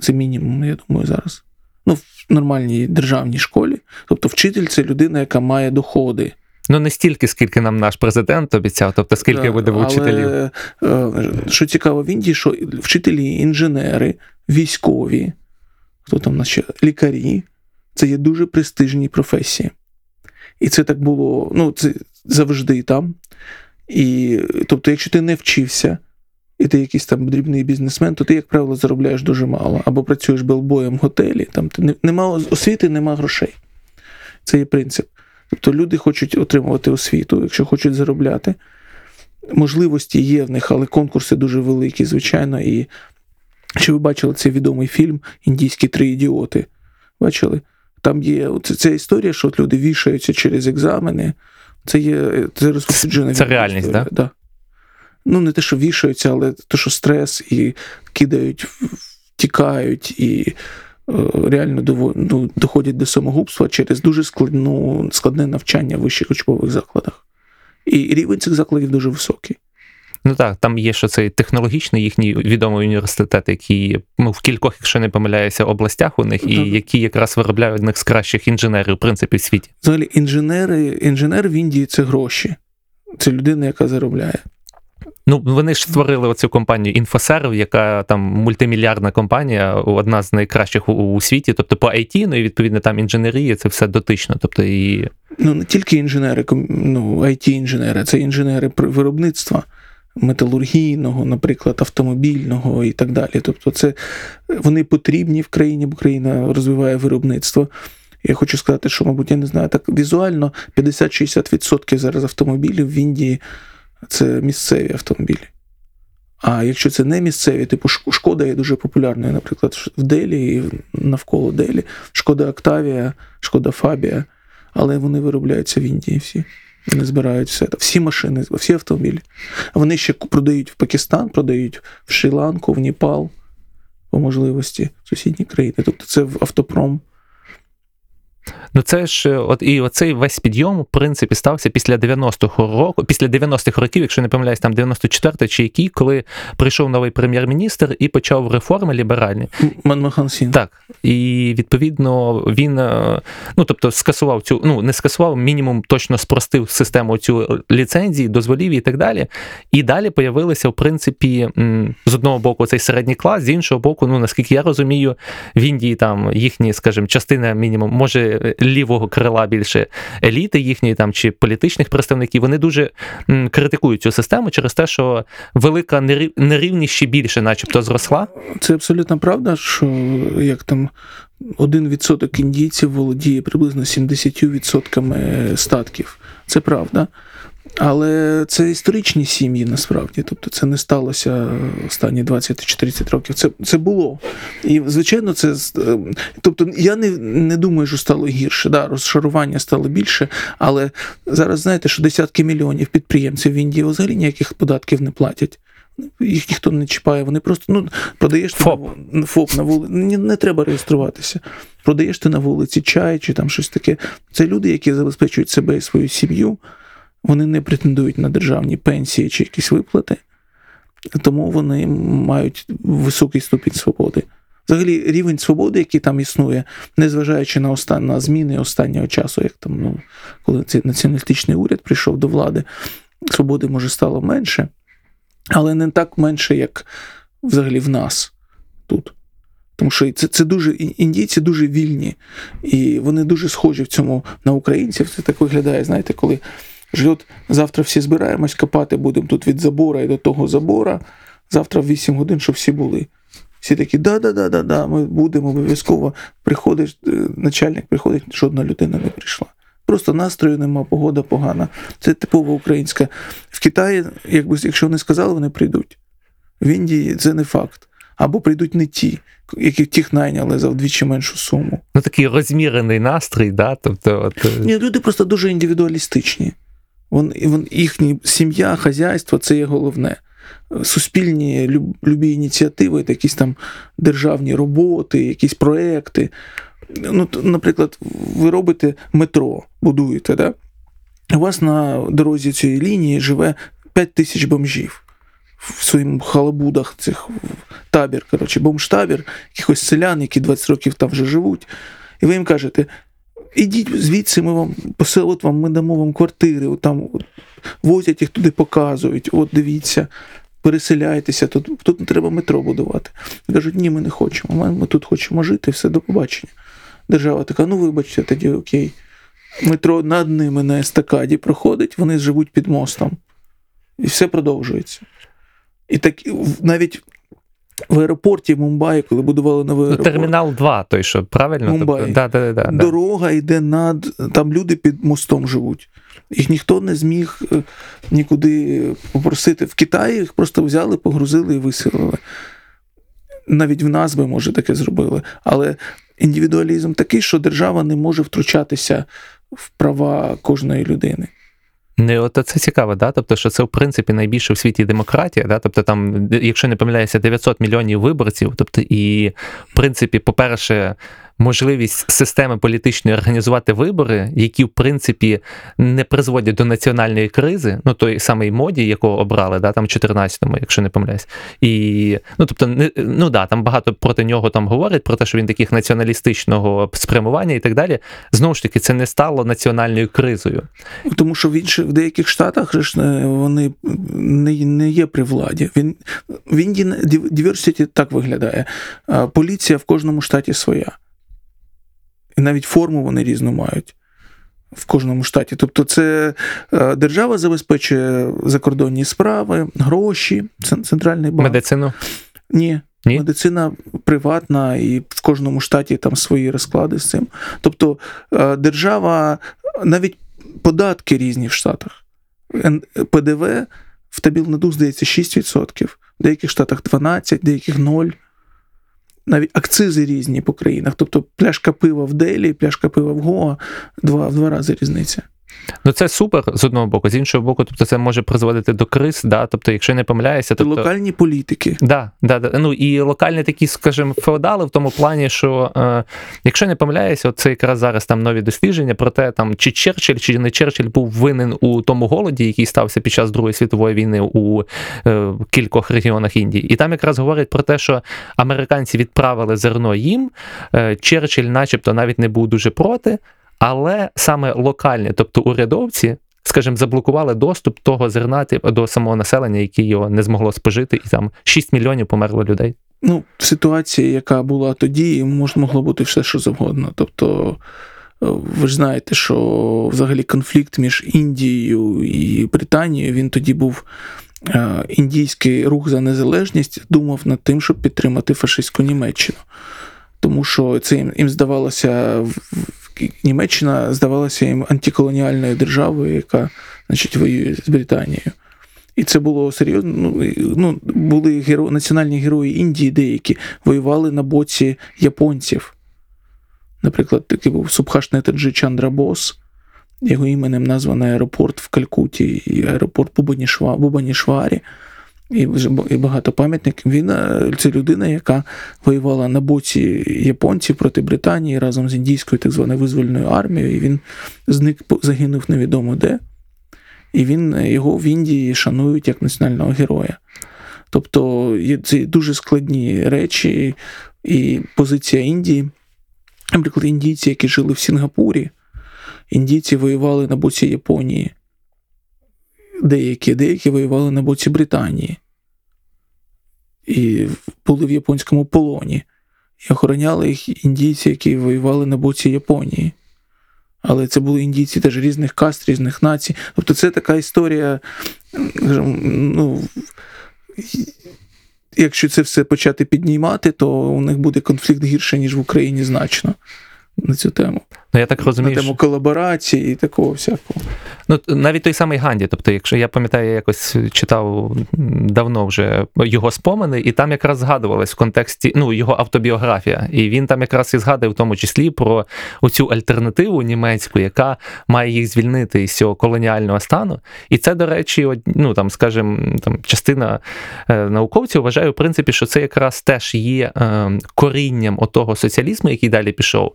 Це мінімум, я думаю, зараз. Ну, в нормальній державній школі. Тобто, вчитель це людина, яка має доходи. Ну, не стільки, скільки нам наш президент обіцяв, тобто скільки Да, буде в учителів. Але, е, що цікаво в Індії, що вчителі, інженери, військові, хто там у лікарі, це є дуже престижні професії. І це так було, ну, це завжди там. І, тобто, якщо ти не вчився, і ти якийсь там дрібний бізнесмен, то ти, як правило, заробляєш дуже мало. Або працюєш белбоєм в готелі, там ти не, нема освіти, нема грошей. Це є принцип. Тобто люди хочуть отримувати освіту, якщо хочуть заробляти. Можливості є в них, але конкурси дуже великі, звичайно. І чи ви бачили цей відомий фільм Індійські три ідіоти? Бачили? Там є ця історія, що от люди вішаються через екзамени. Це є це розповсюджена Це реальність, історія, да? Ну, не те, що вішаються, але те, що стрес і кидають, втікають і реально дово- ну, доходять до самогубства через дуже складну, складне навчання в вищих учбових закладах. І рівень цих закладів дуже високий. Ну так, там є що цей технологічний їхній відомий університет, який ну, в кількох, якщо не помиляюся, областях у них, і Так. які якраз виробляють одних з кращих інженерів, в принципі, в світі. Взагалі, інженери, інженер в Індії це гроші. Це людина, яка заробляє. Ну, вони ж створили оцю компанію Інфосерв, яка там мультимільярдна компанія, одна з найкращих у, у світі, тобто по IT, ну і відповідно там інженерія, це все дотично. Тобто і Ну, не тільки інженери, ну, IT-інженери, це інженери виробництва металургійного, наприклад, автомобільного і так далі. Тобто, це вони потрібні в країні, бо країна розвиває виробництво. Я хочу сказати, що, мабуть, я не знаю, так візуально 50-60% зараз автомобілів в Індії це місцеві автомобілі. А якщо це не місцеві, типу шкода є дуже популярною, наприклад, в Делі і навколо Делі. Шкода Октавія, шкода Фабія, але вони виробляються в Індії всі. Вони збирають все. Всі машини, всі автомобілі. Вони ще продають в Пакистан, продають в Шрі-Ланку, в Непал по можливості в сусідні країни. Тобто це в автопром. Ну це ж е, от і оцей весь підйом, в принципі, стався після 90-го року, після 90-х років, якщо не помиляюсь, там 94-й чи який, коли прийшов новий прем'єр-міністр і почав реформи ліберальні. Манмахан Сін. Так, і відповідно він е, ну тобто скасував цю, ну не скасував, мінімум точно спростив систему цю ліцензії, дозволів і так далі. І далі появилися, в принципі, з одного боку цей середній клас, з іншого боку, ну наскільки я розумію, в Індії там їхні, скажімо, частина мінімум, може лівого крила більше еліти їхньої там чи політичних представників, вони дуже критикують цю систему через те, що велика нерів- нерівність ще більше, начебто, зросла. Це абсолютно правда, що як там один відсоток індійців володіє приблизно 70% статків. Це правда. Але це історичні сім'ї насправді. Тобто це не сталося останні 20-30 років. Це, це було. І, звичайно, це. е, Тобто, я не, не думаю, що стало гірше. Да, розшарування стало більше, але зараз знаєте, що десятки мільйонів підприємців в Індії взагалі ніяких податків не платять. їх ніхто не чіпає. Вони просто ну, продаєш ти ФОП. на, ФОП на вулиці. Не, не треба реєструватися. Продаєш ти на вулиці чай чи там щось таке. Це люди, які забезпечують себе і свою сім'ю. Вони не претендують на державні пенсії чи якісь виплати, тому вони мають високий ступінь свободи. Взагалі, рівень свободи, який там існує, незважаючи на, остан... на зміни останнього часу, як там, ну, коли цей націоналістичний уряд прийшов до влади, свободи може стало менше, але не так менше, як взагалі в нас тут. Тому що це, це дуже індійці дуже вільні, і вони дуже схожі в цьому на українців. Це так виглядає, знаєте, коли ж от завтра всі збираємось копати, будемо тут від забора і до того забора. Завтра в 8 годин, щоб всі були. Всі такі, да-да-да-да-да, ми будемо обов'язково. Приходить, е, начальник приходить, жодна людина не прийшла. Просто настрою нема, погода погана. Це типово українська. В Китаї, якби, якщо вони сказали, вони прийдуть. В Індії це не факт. Або прийдуть не ті, яких тих найняли за вдвічі меншу суму. Ну такий розмірений настрій, да? тобто, от, е, Ні, люди просто дуже індивідуалістичні. Вон, їхня сім'я, хазяйство це є головне. Суспільні люб, любі ініціативи, якісь там державні роботи, якісь проекти. Ну, наприклад, ви робите метро, будуєте, да? у вас на дорозі цієї лінії живе 5 тисяч бомжів в своїм халабудах, цих табір, коротше, бомштабір, якихось селян, які 20 років там вже живуть. І ви їм кажете: ідіть звідси, ми вам поселить вам, ми дамо вам квартири, от там от, возять їх туди, показують, от дивіться, переселяйтеся, тут, тут не треба метро будувати. Кажуть, ні, ми не хочемо. Ми, ми тут хочемо жити, все, до побачення. Держава така, ну вибачте, тоді окей. Метро над ними на естакаді проходить, вони живуть під мостом. І все продовжується. І так навіть в аеропорті Мумбаї, коли будували новий ну, аеропорт, термінал 2, той що, правильно? Мумбаї. Тобто, да, да, да, да. дорога йде над. Там люди під мостом живуть. Їх ніхто не зміг е, нікуди попросити. В Китаї їх просто взяли, погрузили і виселили. Навіть в нас би, може, таке зробили. Але індивідуалізм такий, що держава не може втручатися в права кожної людини. Не, от це цікаво, да? тобто, що це в принципі найбільше в світі демократія, да? тобто там, якщо не помиляюся, 900 мільйонів виборців, тобто і в принципі, по-перше, можливість системи політичної організувати вибори, які в принципі не призводять до національної кризи, ну той самий моді, якого обрали, да, там в 14-му, якщо не помиляюсь. І ну тобто, не, ну да, там багато проти нього там говорять про те, що він таких націоналістичного спрямування і так далі. Знову ж таки, це не стало національною кризою. Тому що в інших в деяких штатах е, вони не, не є при владі. Він в Індії diversity так виглядає. Поліція в кожному штаті своя. І навіть форму вони різну мають в кожному штаті. Тобто, це е, держава забезпечує закордонні справи, гроші, центральний банк. Медицину. Ні. Ні? Медицина приватна, і в кожному штаті там свої розклади з цим. Тобто е, держава, навіть податки різні в Штатах. ПДВ в Табілнадух, здається, 6%, в деяких штатах 12%, в деяких 0%. Навіть акцизи різні по країнах. Тобто пляшка пива в Делі, пляшка пива в Гоа два, в два рази різниця. Ну це супер з одного боку, з іншого боку, тобто це може призводити до криз, да? тобто, якщо я не помиляюся, Тобто... тобто. Локальні політики. Да, да, да. Ну і локальні такі, скажімо, феодали в тому плані, що е, якщо не помиляюся, от це якраз зараз там нові дослідження про те, там чи Черчилль, чи не Черчилль був винен у тому голоді, який стався під час Другої світової війни у е, кількох регіонах Індії. І там якраз говорять про те, що американці відправили зерно їм. Е, Черчилль, начебто, навіть не був дуже проти, але саме локальні, тобто урядовці. Скажімо, заблокували доступ того зерна типу, до самого населення, яке його не змогло спожити, і там 6 мільйонів померло людей. Ну, ситуація, яка була тоді, мож, могло бути все, що завгодно. Тобто, е, ви ж знаєте, що взагалі конфлікт між Індією і Британією він тоді був. е, Індійський рух за незалежність думав над тим, щоб підтримати фашистську Німеччину. Тому що це їм, здавалося, Німеччина здавалася їм антиколоніальною державою, яка значить, воює з Британією. І це було серйозно. Ну, ну були геро... національні герої Індії, деякі воювали на боці японців. Наприклад, такий був Субхаш Нетаджи Чандра Бос. Його іменем названий аеропорт в Калькуті і аеропорт Бубанішва... Бубанішварі. І вже і багато пам'ятників. Він е, це людина, яка воювала на боці японців проти Британії разом з індійською так званою визвольною армією. І він зник, загинув невідомо де. І він е, його в Індії шанують як національного героя. Тобто це дуже складні речі, і позиція Індії. Наприклад, індійці, які жили в Сінгапурі, індійці воювали на боці Японії. Деякі, деякі воювали на боці Британії. І були в японському полоні. І охороняли їх індійці, які воювали на боці Японії. Але це були індійці теж різних каст, різних націй. Тобто це така історія, ну, якщо це все почати піднімати, то у них буде конфлікт гірше, ніж в Україні значно на цю тему. Ну я так розумію, на що... тему колаборації і такого всякого. Ну, навіть той самий Ганді, тобто, якщо я пам'ятаю, я якось читав давно вже його спомини, і там якраз згадувалось в контексті ну, його автобіографія. І він там якраз і згадує в тому числі про оцю альтернативу німецьку, яка має їх звільнити із цього колоніального стану. І це, до речі, ну там, скажімо, там частина е, науковців вважає, в принципі, що це якраз теж є е, корінням отого соціалізму, який далі пішов,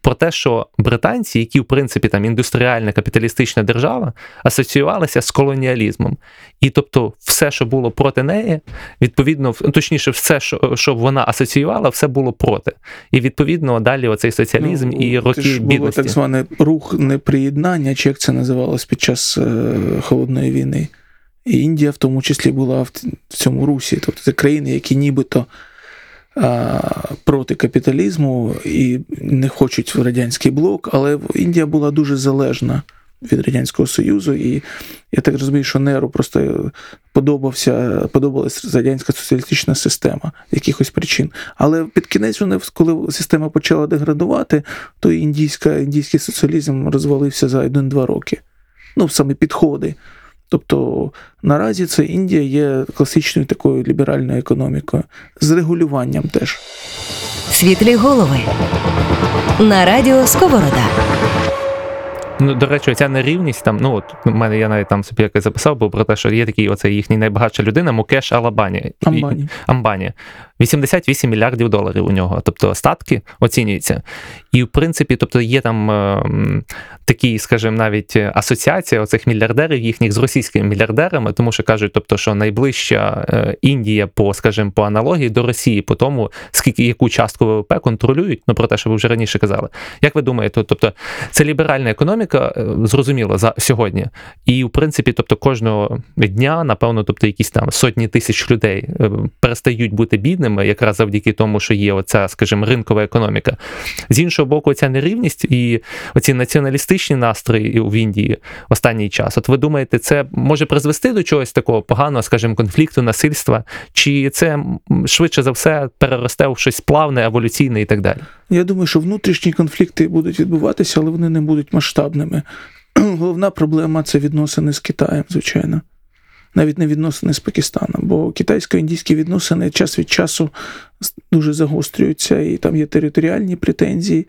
про те, що британці, які в принципі там індустріальна капіталістична держава, асоціювалися з колоніалізмом. І тобто, все, що було проти неї, відповідно, точніше, все, що, що вона асоціювала, все було проти. І відповідно далі оцей соціалізм і це роки ж було бідності. так званий рух неприєднання, чи як це називалось під час е, холодної війни. І Індія в тому числі була в, цьому русі. Тобто це країни, які нібито проти капіталізму і не хочуть в радянський блок, але Індія була дуже залежна від Радянського Союзу, і я так розумію, що Неру просто подобався, подобалась радянська соціалістична система з якихось причин. Але під кінець вони, коли система почала деградувати, то індійська, індійський соціалізм розвалився за 1-2 роки. Ну, саме підходи. Тобто наразі це Індія є класичною такою ліберальною економікою з регулюванням теж. Світлі голови на радіо Сковорода. Ну, до речі, ця нерівність там, ну от у мене я навіть там собі якось записав, бо про те, що є такий оцей їхній найбагатша людина, Мукеш Алабані. Амбані. Амбані. 88 мільярдів доларів у нього, тобто статки оцінюються. І в принципі, тобто є там е, такі, скажімо, навіть асоціація оцих мільярдерів їхніх з російськими мільярдерами, тому що кажуть, тобто, що найближча е, Індія по, скажімо, по аналогії до Росії, по тому, скільки яку частку ВВП контролюють, ну про те, що ви вже раніше казали. Як ви думаєте, тобто це ліберальна економіка, е, зрозуміло, за сьогодні. І в принципі, тобто кожного дня, напевно, тобто якісь там сотні тисяч людей е, перестають бути бідними, якраз завдяки тому, що є оця, скажімо, ринкова економіка. З іншого боку, ця нерівність і оці націоналістичні настрої в Індії в останній час. От ви думаєте, це може призвести до чогось такого поганого, скажімо, конфлікту, насильства, чи це швидше за все переросте в щось плавне, еволюційне і так далі? Я думаю, що внутрішні конфлікти будуть відбуватися, але вони не будуть масштабними. [CLEARS THROAT] Головна проблема це відносини з Китаєм, звичайно. Навіть не відносини з Пакистаном, бо китайсько-індійські відносини час від часу дуже загострюються, і там є територіальні претензії.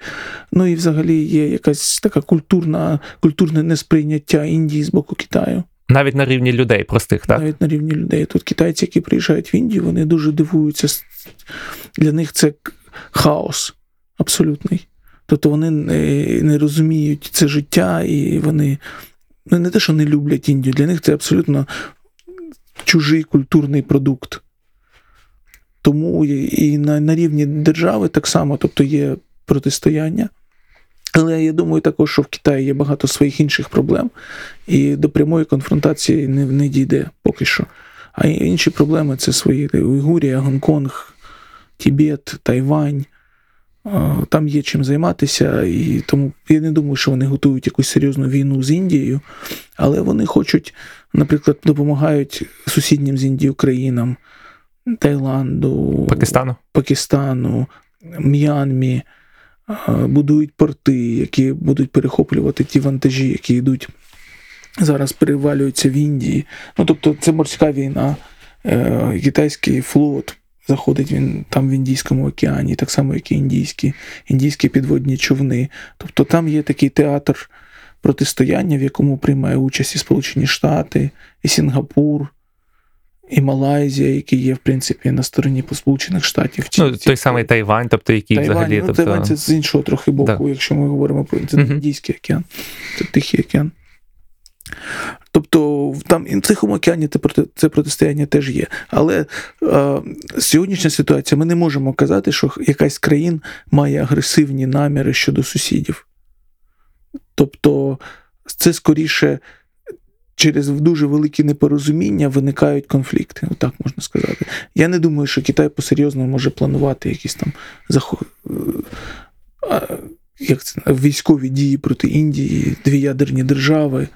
Ну і взагалі є якась така культурна, культурне несприйняття Індії з боку Китаю. Навіть на рівні людей простих, так? навіть на рівні людей. Тут китайці, які приїжджають в Індію, вони дуже дивуються. Для них це хаос абсолютний. Тобто вони не, не розуміють це життя, і вони ну, не те, що не люблять Індію, для них це абсолютно чужий культурний продукт. Тому і на, на рівні держави так само, тобто є протистояння. Але я думаю також, що в Китаї є багато своїх інших проблем, і до прямої конфронтації не, не дійде поки що. А інші проблеми це свої Уйгурія, Гонконг, Тібет, Тайвань. Там є чим займатися, і тому я не думаю, що вони готують якусь серйозну війну з Індією, але вони хочуть, наприклад, допомагають сусіднім з Індією країнам Таїланду, Пакистану. Пакистану, М'янмі, будують порти, які будуть перехоплювати ті вантажі, які йдуть зараз перевалюються в Індії. Ну, тобто, це морська війна, Е, китайський флот. Заходить він там в Індійському океані, так само, як і індійські, індійські підводні човни. Тобто там є такий театр протистояння, в якому приймає участь і Сполучені Штати, і Сінгапур, і Малайзія, які є, в принципі, на стороні Сполучених Штатів. Ну, той самий Тайвань, тобто який Тайвань, взагалі. ну, тобто... Тайвань це з іншого трохи боку, якщо ми говоримо про це Мгм. Індійський океан, це Тихий океан. Тобто там і в Тихому океані це, протистояння теж є. Але е, сьогоднішня ситуація, ми не можемо казати, що якась країн має агресивні наміри щодо сусідів. Тобто, це скоріше через дуже великі непорозуміння виникають конфлікти, так можна сказати. Я не думаю, що Китай по-серйозному може планувати якісь там захо... е, як це, військові дії проти Індії, дві ядерні держави.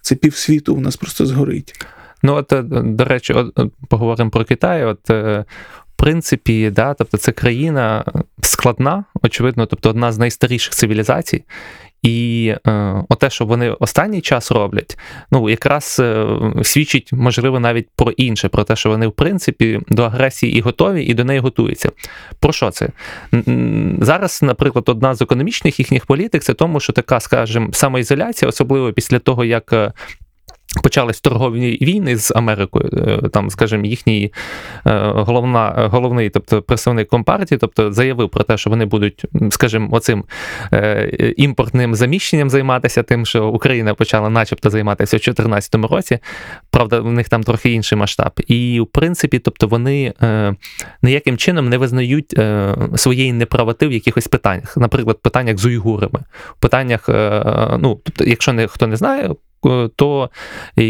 Це півсвіту у нас просто згорить. Ну, от, е, до речі, от, от поговоримо про Китай. От, е, принципі, да, тобто це країна складна, очевидно, тобто одна з найстаріших цивілізацій. І е, оте, що вони останній час роблять, ну якраз е, свідчить, можливо, навіть про інше, про те, що вони, в принципі, до агресії і готові, і до неї готуються. Про що це? Зараз, наприклад, одна з економічних їхніх політик це тому, що така, скажімо, самоізоляція, особливо після того, як. Е, Почались торгові війни з Америкою, е, там, скажімо, їхній е, головна, головний, тобто представник компартії, тобто заявив про те, що вони будуть, скажімо, оцим е, імпортним заміщенням займатися, тим, що Україна почала, начебто, займатися в 2014 році. Правда, в них там трохи інший масштаб. І в принципі, тобто, вони е, ніяким чином не визнають е, своєї неправоти в якихось питаннях, наприклад, питаннях з уйгурами, питаннях, е, ну, тобто, якщо не хто не знає. Е, То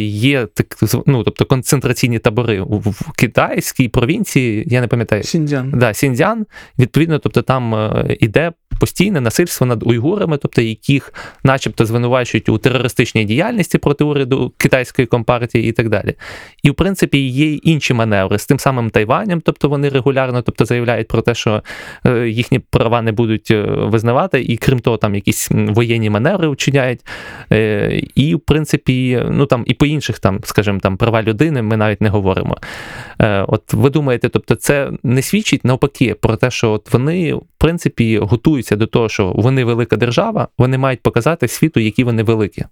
є так, ну, тобто концентраційні табори в, в китайській провінції, я не пам'ятаю, Сіньцзян. Да, Сіньцзян, відповідно, тобто там е, іде постійне насильство над уйгурами, тобто яких, начебто, звинувачують у терористичній діяльності проти уряду китайської компартії і так далі. І в принципі є й інші маневри з тим самим Тайванем, тобто вони регулярно тобто, заявляють про те, що е, їхні права не будуть е, визнавати, і крім того, там якісь воєнні маневри вчиняють. Е, І в принципі, ну там і по інших там, скажімо, там права людини ми навіть не говоримо. От ви думаєте, тобто це не свідчить навпаки про те, що от вони в принципі готуються до того, що вони велика держава, вони мають показати світу, які вони великі.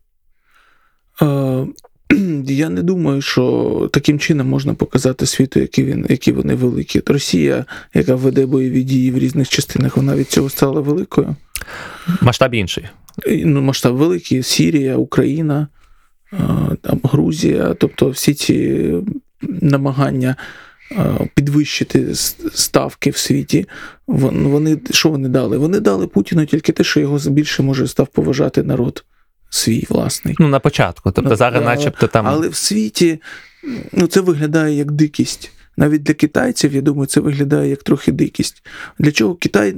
Е, [CLEARS THROAT] Я не думаю, що таким чином можна показати світу, які, він, які вони великі. Росія, яка веде бойові дії в різних частинах, вона від цього стала великою. Масштаб інший. Ну, масштаб великий: Сірія, Україна, е, там, Грузія, тобто всі ці намагання підвищити ставки в світі. Вони що вони дали? Вони дали Путіну тільки те, що його більше може став поважати народ свій власний. Ну на початку. Тобто Ну, зараз, начебто, там Але в світі ну, це виглядає як дикість. Навіть для китайців, я думаю, це виглядає як трохи дикість. Для чого Китай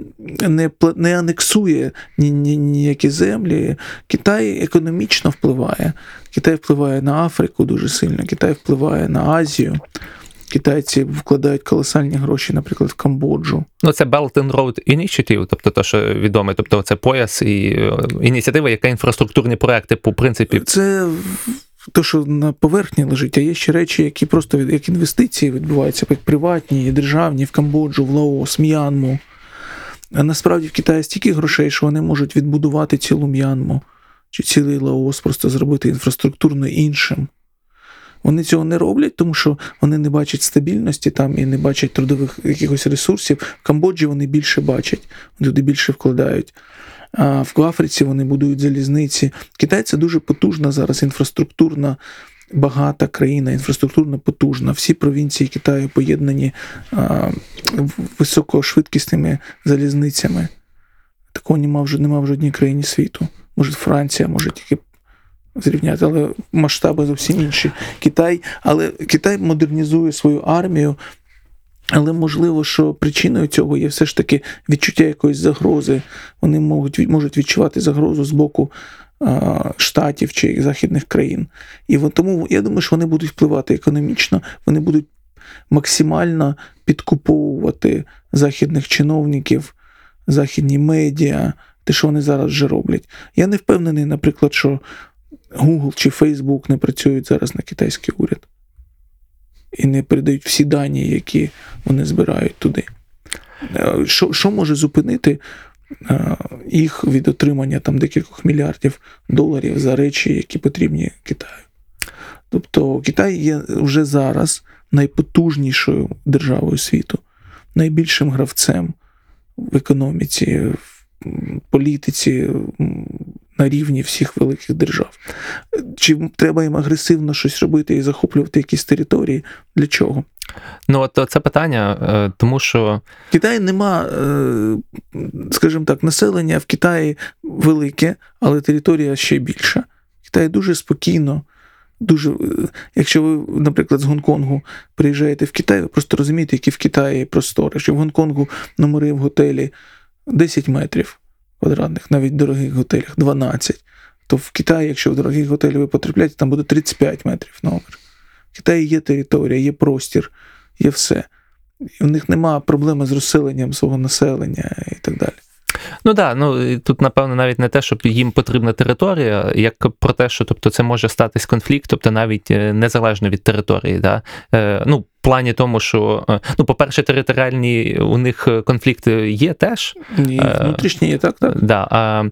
не, не анексує ні, ні, ніякі землі? Китай економічно впливає. Китай впливає на Африку дуже сильно, Китай впливає на Азію. Китайці вкладають колосальні гроші, наприклад, в Камбоджу. ну це Belt and Road Initiative, тобто те, що відоме, тобто це пояс і е, ініціатива, яка інфраструктурні проекти по принципі. Це те, що на поверхні лежить, а є ще речі, які просто від як інвестиції відбуваються, як приватні, і державні в Камбоджу, в Лаос, М'янму. А насправді в Китаї стільки грошей, що вони можуть відбудувати цілу М'янму чи цілий Лаос, просто зробити інфраструктурно іншим. Вони цього не роблять, тому що вони не бачать стабільності там і не бачать трудових якихось ресурсів. В Камбоджі вони більше бачать, люди більше вкладають. А в Африці вони будують залізниці. Китай це дуже потужна зараз інфраструктурна, багата країна, інфраструктурно потужна. Всі провінції Китаю поєднані а, високошвидкісними залізницями. Такого нема вже, нема в жодній країні світу. Може, Франція може тільки зрівняти, але масштаби зовсім інші. Китай, але Китай модернізує свою армію. Але можливо, що причиною цього є все ж таки відчуття якоїсь загрози. Вони можуть, можуть відчувати загрозу з боку а, штатів чи західних країн. І тому я думаю, що вони будуть впливати економічно, вони будуть максимально підкуповувати західних чиновників, західні медіа, те, що вони зараз вже роблять. Я не впевнений, наприклад, що Google чи Facebook не працюють зараз на китайський уряд і не передають всі дані, які вони збирають туди. Е, Що, що може зупинити е, їх від отримання там декількох мільярдів доларів за речі, які потрібні Китаю? Тобто Китай є вже зараз найпотужнішою державою світу, найбільшим гравцем в економіці, в політиці на рівні всіх великих держав. Чи треба їм агресивно щось робити і захоплювати якісь території? Для чого? Ну, от це питання, е, тому що В Китаї нема, е, скажімо так, населення в Китаї велике, але територія ще більша. Китай дуже спокійно. Дуже, е, якщо ви, наприклад, з Гонконгу приїжджаєте в Китай, ви просто розумієте, які в Китаї простори. Якщо в Гонконгу номери в готелі 10 метрів квадратних, навіть в дорогих готелях 12, то в Китаї, якщо в дорогих готелі ви потрапляєте, там буде 35 метрів номер. В Китаї є територія, є простір, є все. І в них нема проблеми з розселенням свого населення і так далі. Ну да, ну тут напевно навіть не те, щоб їм потрібна територія, як про те, що тобто це може статись конфлікт, тобто навіть е, незалежно від території. Да? Е, ну, в плані тому, що е, ну, по-перше, територіальні у них конфлікти є теж. І Е, внутрішні є так, так. Да, а,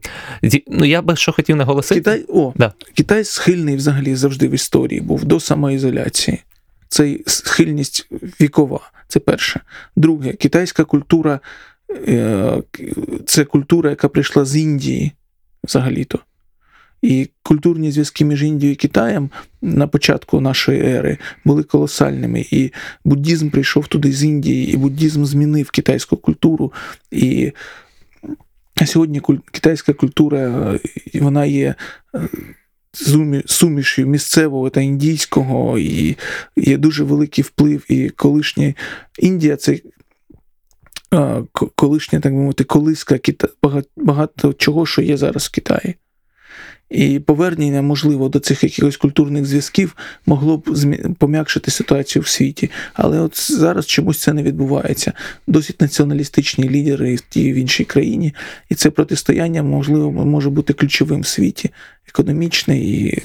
ну, я би що хотів наголосити. Китай, о, Да. Китай схильний взагалі завжди в історії був до самоізоляції. Це схильність вікова. Це перше. Друге, китайська культура е, це культура, яка прийшла з Індії взагалі-то. І культурні зв'язки між Індією і Китаєм на початку нашої ери були колосальними. І буддізм прийшов туди з Індії, і буддізм змінив китайську культуру. І сьогодні китайська культура е, вона є е, сумішю місцевого та індійського, і є дуже великий вплив. І колишня Індія це е, колишня, так би мовити, колиска Кита... багато, багато чого, що є зараз в Китаї. І повернення, можливо, до цих якихось культурних зв'язків могло б пом'якшити ситуацію в світі. Але от зараз чомусь це не відбувається. Досить націоналістичні лідери в тій в іншій країні, і це протистояння, можливо, може бути ключовим в світі, економічне і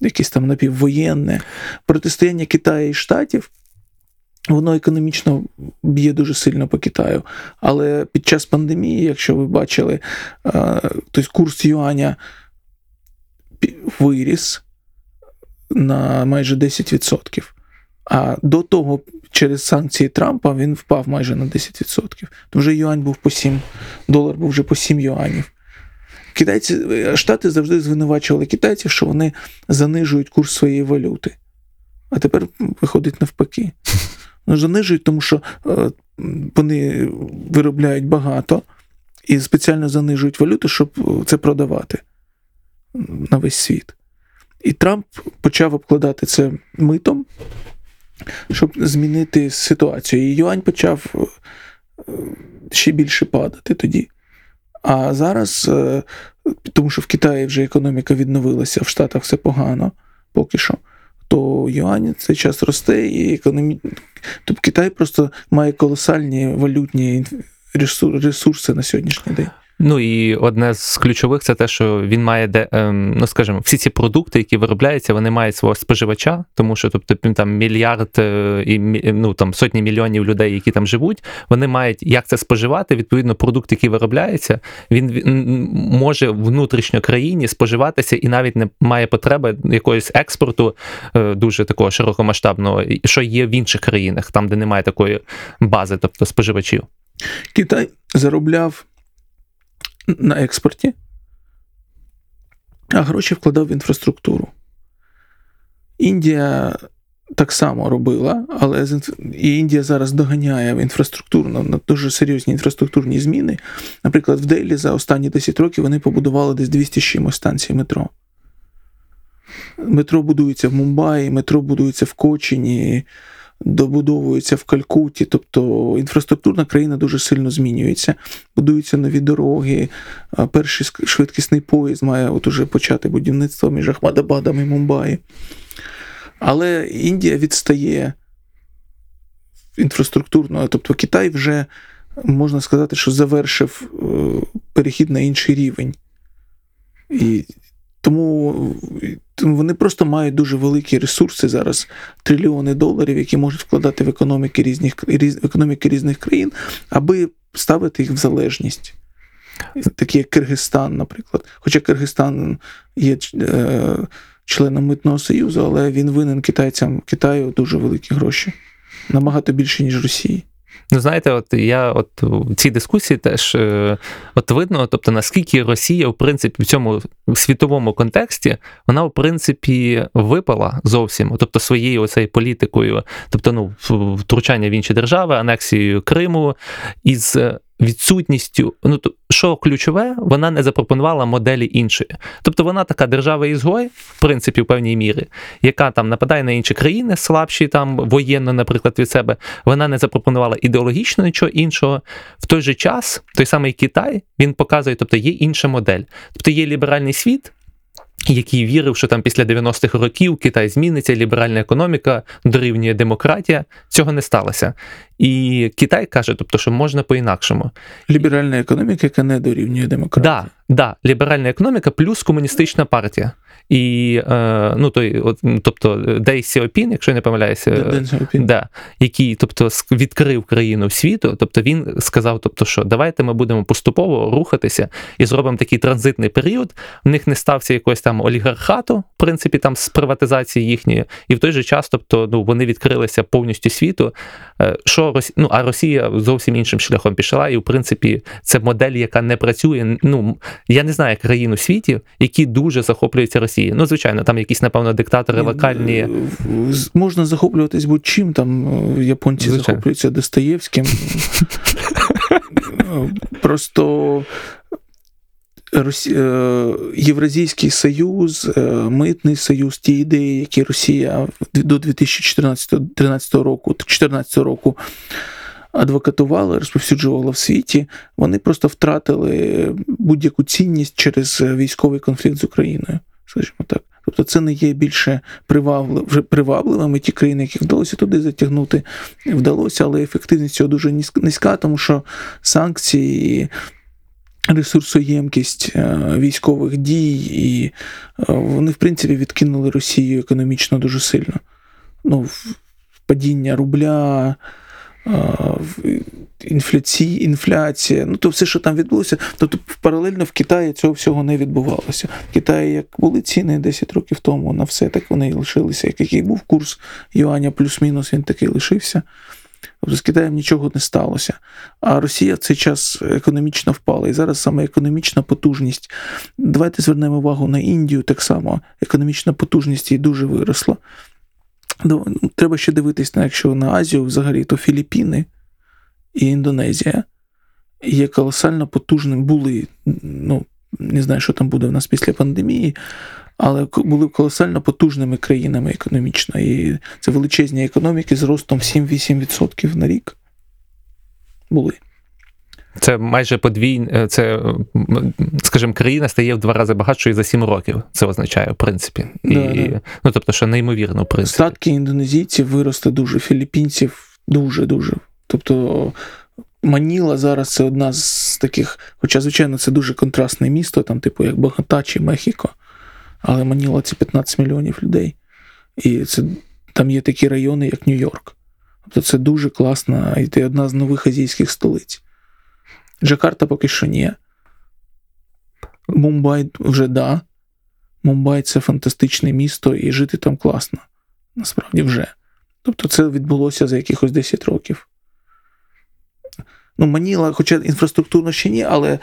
якесь там напіввоєнне. Протистояння Китаю і Штатів. Воно економічно б'є дуже сильно по Китаю. Але під час пандемії, якщо ви бачили, е, тобто курс юаня виріс на майже 10%. А до того, через санкції Трампа, він впав майже на 10%. То вже юань був по 7, долар був вже по 7 юанів. Китайці, е, Штати завжди звинувачували китайців, що вони занижують курс своєї валюти. А тепер виходить навпаки. Ну, занижують, тому що е, вони виробляють багато і спеціально занижують валюту, щоб е, це продавати на весь світ. І Трамп почав обкладати це митом, щоб змінити ситуацію. І юань почав е, ще більше падати тоді. А зараз, тому що в Китаї вже економіка відновилася, в Штатах все погано поки що, то юань цей час росте, і економі... тобто Китай просто має колосальні валютні ресур- ресурси на сьогоднішній день. Ну і одне з ключових це те, що він має де, ем, ну скажімо, всі ці продукти, які виробляються, вони мають свого споживача, тому що тобто він там мільярд е, і ну там сотні мільйонів людей, які там живуть, вони мають як це споживати. Відповідно, продукт, який виробляється, він може внутрішньо країні споживатися і навіть не має потреби якогось експорту е, дуже такого широкомасштабного, що є в інших країнах, там де немає такої бази, тобто споживачів. Китай заробляв на експорті, а гроші вкладав в інфраструктуру. Індія так само робила, але і Індія зараз доганяє в інфраструктурно на дуже серйозні інфраструктурні зміни. Наприклад, в Делі за останні 10 років вони побудували десь 200 чимось станцій метро. Метро будується в Мумбаї, метро будується в Кочині, добудовується в Калькутті. Тобто інфраструктурна країна дуже сильно змінюється. Будуються нові дороги. Перший швидкісний поїзд має от уже почати будівництво між Ахмадабадом і Мумбаї. Але Індія відстає інфраструктурно, тобто Китай вже можна сказати, що завершив е, перехід на інший рівень. І тому, вони просто мають дуже великі ресурси зараз, трильйони доларів, які можуть вкладати в економіки різних, різ, економіки різних країн, аби ставити їх в залежність. Такі як Киргизстан, наприклад. Хоча Киргизстан є е, членом Митного Союзу, але він винен китайцям Китаю дуже великі гроші. Набагато більше, ніж Росії. Ну, знаєте, от я от в цій дискусії теж е, от видно, тобто наскільки Росія, в принципі, в цьому світовому контексті вона, в принципі, випала зовсім, тобто своєю оцею політикою, тобто ну, втручання в інші держави, анексією Криму із відсутністю, ну що ключове, вона не запропонувала моделі іншої. Тобто вона така держава-ізгой, в принципі, в певній мірі, яка там нападає на інші країни, слабші там воєнно, наприклад, від себе. Вона не запропонувала ідеологічно нічого іншого. В той же час той самий Китай він показує, тобто є інша модель. Тобто є ліберальний світ. Який вірив, що там після 90-х років Китай зміниться, ліберальна економіка дорівнює демократія. Цього не сталося. І Китай каже, тобто, що можна по-інакшому. Ліберальна економіка, яка не дорівнює демократії. Да, да, ліберальна економіка плюс комуністична партія. І е, ну той, от, тобто, Дей Сіопін, якщо я не помиляюся, Ден- да, який тобто, відкрив країну світу, тобто він сказав, тобто, що давайте ми будемо поступово рухатися і зробимо такий транзитний період. В них не стався якогось там олігархату, в принципі, там з приватизації їхньої, і в той же час, тобто, ну вони відкрилися повністю світу. Е, Що Росі... ну, а Росія зовсім іншим шляхом пішла, і в принципі це модель, яка не працює. Ну я не знаю країн у світі, які дуже захоплюються Росією. Ну, звичайно, там якісь, напевно, диктатори локальні. е, Можна захоплюватись будь-чим, там е, японці Звичайно. захоплюються Достоєвським. [LAUGHS] Просто Росі... е, Євразійський Союз, Митний Союз, ті ідеї, які Росія до 2014-2013 року, 14 року адвокатувала, розповсюджувала в світі, вони просто втратили будь-яку цінність через військовий конфлікт з Україною, скажімо так. Тобто це не є більше привабливими ті країни, які вдалося туди затягнути, вдалося, але ефективність цього дуже низька, тому що санкції. Ресурсоємкість е, військових дій, і е, вони, в принципі, відкинули Росію економічно дуже сильно. Ну, падіння рубля, інфляції, інфляція, ну то все, що там відбулося. Тобто паралельно в Китаї цього всього не відбувалося. В Китаї як були ціни 10 років тому на все, так вони і лишилися. Як який був курс юаня плюс-мінус, він такий лишився. Тобто з Китаєм нічого не сталося. А Росія в цей час економічно впала. І зараз саме економічна потужність. Давайте звернемо увагу на Індію так само. Економічна потужність її дуже виросла. Ну, Треба ще дивитись на якщо на Азію взагалі, то Філіппіни і Індонезія є колосально потужним були. Ну, не знаю, що там буде в нас після пандемії, але були колосально потужними країнами економічно. І це величезні економіки з ростом 7-8% на рік. Були. Це майже подвійне, це, скажімо, країна стає в два рази багатшою за сім років. Це означає, в принципі. І, Да, да. Ну, тобто, що неймовірно, в принципі. Статки індонезійців виросли дуже, філіппінців дуже-дуже. Тобто Маніла зараз це одна з таких, хоча, звичайно, це дуже контрастне місто, там, типу, як Богота чи Мехіко. Але Маніла це 15 мільйонів людей. І це, там є такі райони, як Нью-Йорк. Тобто це дуже класна, і це одна з нових азійських столиць. Джакарта поки що ні. Мумбай вже да. Мумбай це фантастичне місто, і жити там класно. Насправді вже. Тобто це відбулося за якихось 10 років. Ну, Маніла, хоча інфраструктурно ще ні, але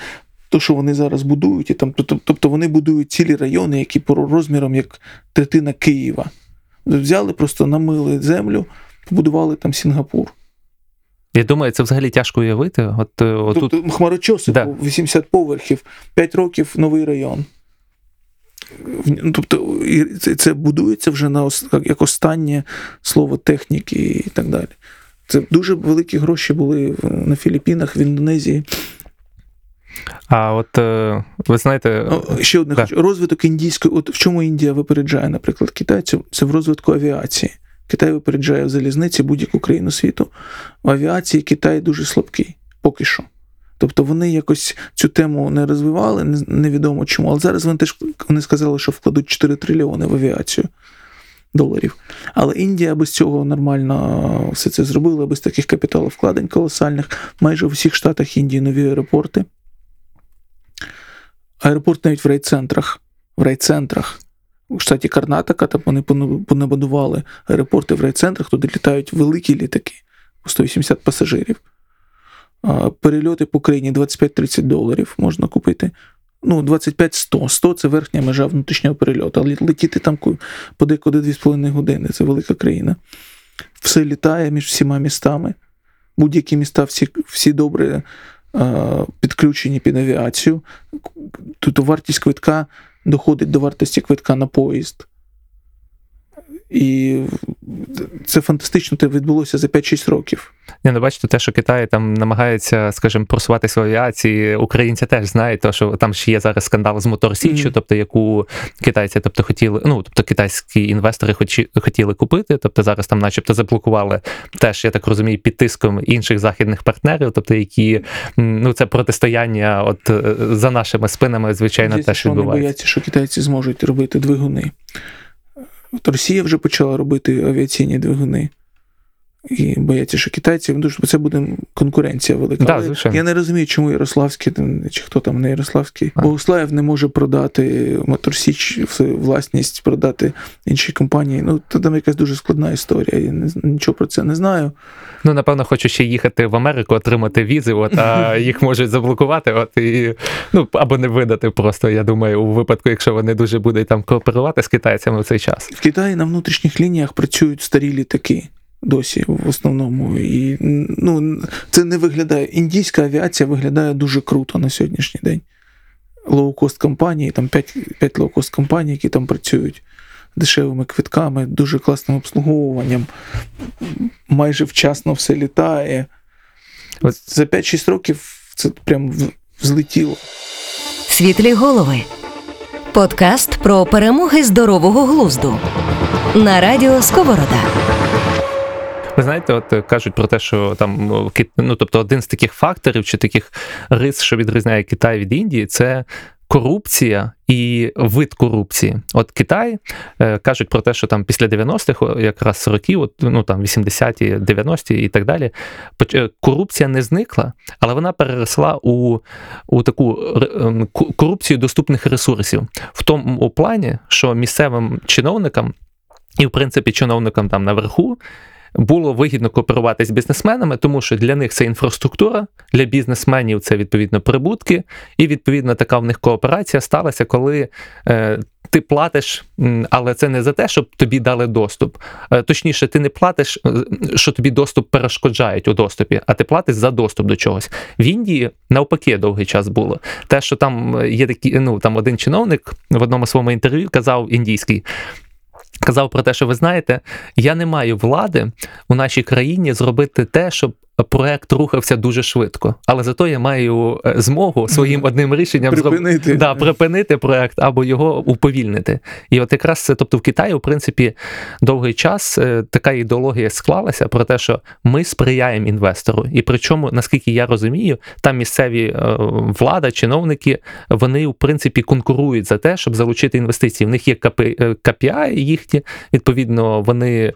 то, що вони зараз будують, і там, тобто, вони будують цілі райони, які по розмірам як третина Києва. Взяли, просто намили землю, побудували там Сінгапур. Я думаю, це взагалі тяжко уявити. От, е, отут, Тобто хмарочоси Да. 80 поверхів, 5 років новий район. Ну, Тобто це, будується вже на як- останнє слово техніки і так далі. Це дуже великі гроші були на Філіппінах, в Індонезії. а от е, ви знаєте, Ну, ще одне да. хочу. Розвиток індійської, от в чому Індія випереджає, наприклад, Китай, це, це в розвитку авіації. Китай випереджає в залізниці будь-яку країну світу. В авіації Китай дуже слабкий, поки що. Тобто вони якось цю тему не розвивали, невідомо чому. Але зараз вони теж вони сказали, що вкладуть 4 трильйони в авіацію доларів. Але Індія без цього нормально все це зробила, без таких капіталовкладень колосальних. Майже в усіх штатах Індії нові аеропорти. Аеропорт навіть в райцентрах. В райцентрах. У штаті Карнатака там вони понабудували аеропорти в райцентрах, туди літають великі літаки по 180 пасажирів. Перельоти по країні 25-30 доларів можна купити. Ну, 25-100. 100 це верхня межа внутрішнього перельоту. Але летіти там ку- подекуди 2,5 години. Це велика країна. Все літає між всіма містами. Будь-які міста всі, всі добре е, підключені під авіацію. Тут вартість квитка доходить до вартості квитка на поїзд. І це фантастично це відбулося за 5-6 років. Ні, ну бачите, те, що Китай там намагається, скажімо, просуватися в авіації, українці теж знають, то, що там ж є зараз скандал з Моторсіччю, Мгм. тобто яку китайці, тобто хотіли, ну тобто китайські інвестори хочі, хотіли купити, тобто зараз там, начебто, заблокували теж, я так розумію, під тиском інших західних партнерів, тобто які ну це протистояння, от е, за нашими спинами, звичайно, Здається, теж що вони бояться, що китайці зможуть робити двигуни. От Росія вже почала робити авіаційні двигуни. І бояться, що китайці, ну, що це буде конкуренція велика. Да, Але я не розумію, чому Ярославський, чи хто там не Ярославський, А. Богуслаєв не може продати Моторсіч в власність, продати іншій компанії. Ну, то там якась дуже складна історія. Я не, нічого про це не знаю. Ну, напевно, хочу ще їхати в Америку, отримати візи, от, а [LAUGHS] їх можуть заблокувати, от і ну або не видати просто. Я думаю, у випадку, якщо вони дуже будуть там кооперувати з китайцями в цей час. В Китаї на внутрішніх лініях працюють старі літаки досі в основному. І ну, це не виглядає. Індійська авіація виглядає дуже круто на сьогоднішній день. Лоукост компанії, там 5, 5 лоукост компаній, які там працюють дешевими квитками, дуже класним обслуговуванням. Майже вчасно все літає. За 5-6 років це прям взлетіло. Світлі голови. Подкаст про перемоги здорового глузду. На радіо Сковорода. Ви знаєте, от е, кажуть про те, що там ну, ну, тобто один з таких факторів чи таких рис, що відрізняє Китай від Індії, це. Корупція і вид корупції. От Китай е, кажуть про те, що там після 90-х якраз років, от, ну там 80-ті, 90-ті і так далі, е, корупція не зникла, але вона переросла у, у таку ем, корупцію доступних ресурсів в тому плані, що місцевим чиновникам і, в принципі, чиновникам там наверху було вигідно кооперувати з бізнесменами, тому що для них це інфраструктура, для бізнесменів це відповідно прибутки, і відповідно така в них кооперація сталася, коли е, ти платиш, але це не за те, щоб тобі дали доступ. Е, точніше, ти не платиш, е, що тобі доступ перешкоджають у доступі, а ти платиш за доступ до чогось. В Індії навпаки довгий час було. Те, що там є такі, ну там один чиновник в одному своєму інтерв'ю казав індійський. Казав про те, що ви знаєте, я не маю влади у нашій країні зробити те, щоб проект рухався дуже швидко. Але зато я маю е, змогу своїм одним рішенням зроб- Припинити. да, припинити проект або його уповільнити. І от якраз це, тобто в Китаї, в принципі, довгий час е, така ідеологія склалася про те, що ми сприяємо інвестору. І причому, наскільки я розумію, там місцеві е, влада, чиновники, вони в принципі конкурують за те, щоб залучити інвестиції. В них є KPI е, їхні, відповідно, вони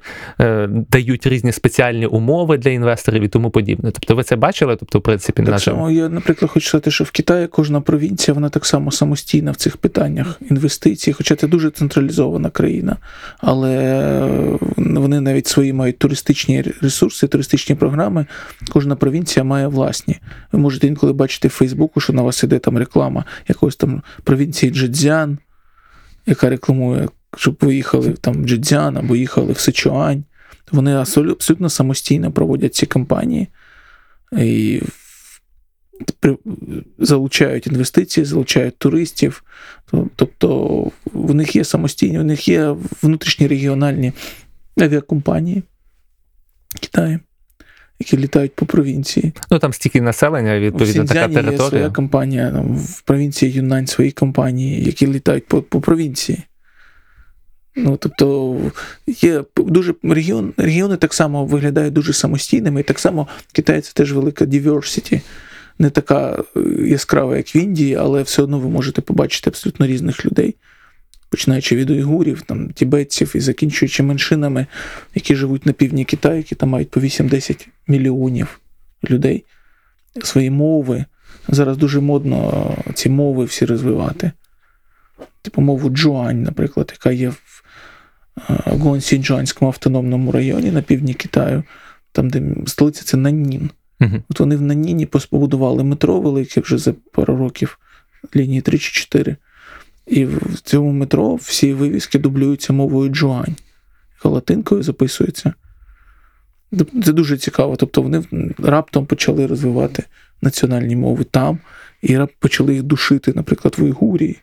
дають різні спеціальні умови для інвесторів і тому подібне. Тобто, ви це бачили? Тобто, в принципі, Так само я, наприклад, хочу сказати, що в Китаї кожна провінція вона так само самостійна в цих питаннях інвестицій, хоча це дуже централізована країна, але вони навіть свої мають туристичні ресурси, туристичні програми. Кожна провінція має власні. Ви можете інколи бачити в Фейсбуку, що на вас іде там реклама якоїсь там провінції Джидзян, яка рекламує, щоб ви їхали там в Джидзян або їхали в Сичуань. Вони абсолютно самостійно проводять ці кампанії. І залучають інвестиції, залучають туристів. Тобто в них є самостійні, в них є внутрішні регіональні авіакомпанії Китаю, які літають по провінції. ну там стільки населення, У відповідно, така Сіньцзяні є своя компанія, там, в провінції Юнань свої компанії, які літають по, по провінції. Ну, тобто є дуже регіон, регіони так само виглядають дуже самостійними, і так само Китай це теж велика diversity. Не така е, яскрава, як в Індії, але все одно ви можете побачити абсолютно різних людей, починаючи від уйгурів, там, тібетців і закінчуючи меншинами, які живуть на півдні Китаю, які там мають по 8-10 мільйонів людей, свої мови. Зараз дуже модно ці мови всі розвивати. типу мову Джуань, наприклад, яка є в е, Гуансінджуанському автономному районі на півдні Китаю, там, де столиця це Наннін. Мгм. От вони в Наніні побудували метро велике вже за пару років, лінії 3 чи 4. І в цьому метро всі вивіски дублюються мовою Джуань, латинкою записується. Це дуже цікаво. Тобто вони раптом почали розвивати національні мови там, і рап- почали їх душити, наприклад, в Уйгурії.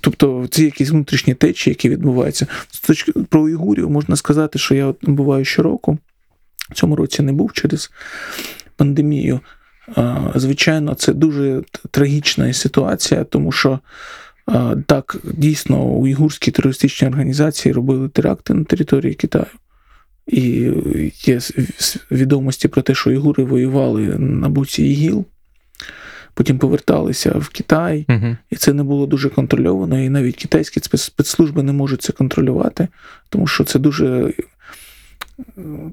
Тобто ці якісь внутрішні течії, які відбуваються. З точки про Уйгурів можна сказати, що я от буваю щороку. В цьому році не був через пандемію. Звичайно, це дуже трагічна ситуація, тому що так, дійсно, уйгурські терористичні організації робили теракти на території Китаю. І є відомості про те, що уйгури воювали на боці ІГІЛ, потім поверталися в Китай, Мгм. і це не було дуже контрольовано, і навіть китайські спецслужби не можуть це контролювати, тому що це дуже е,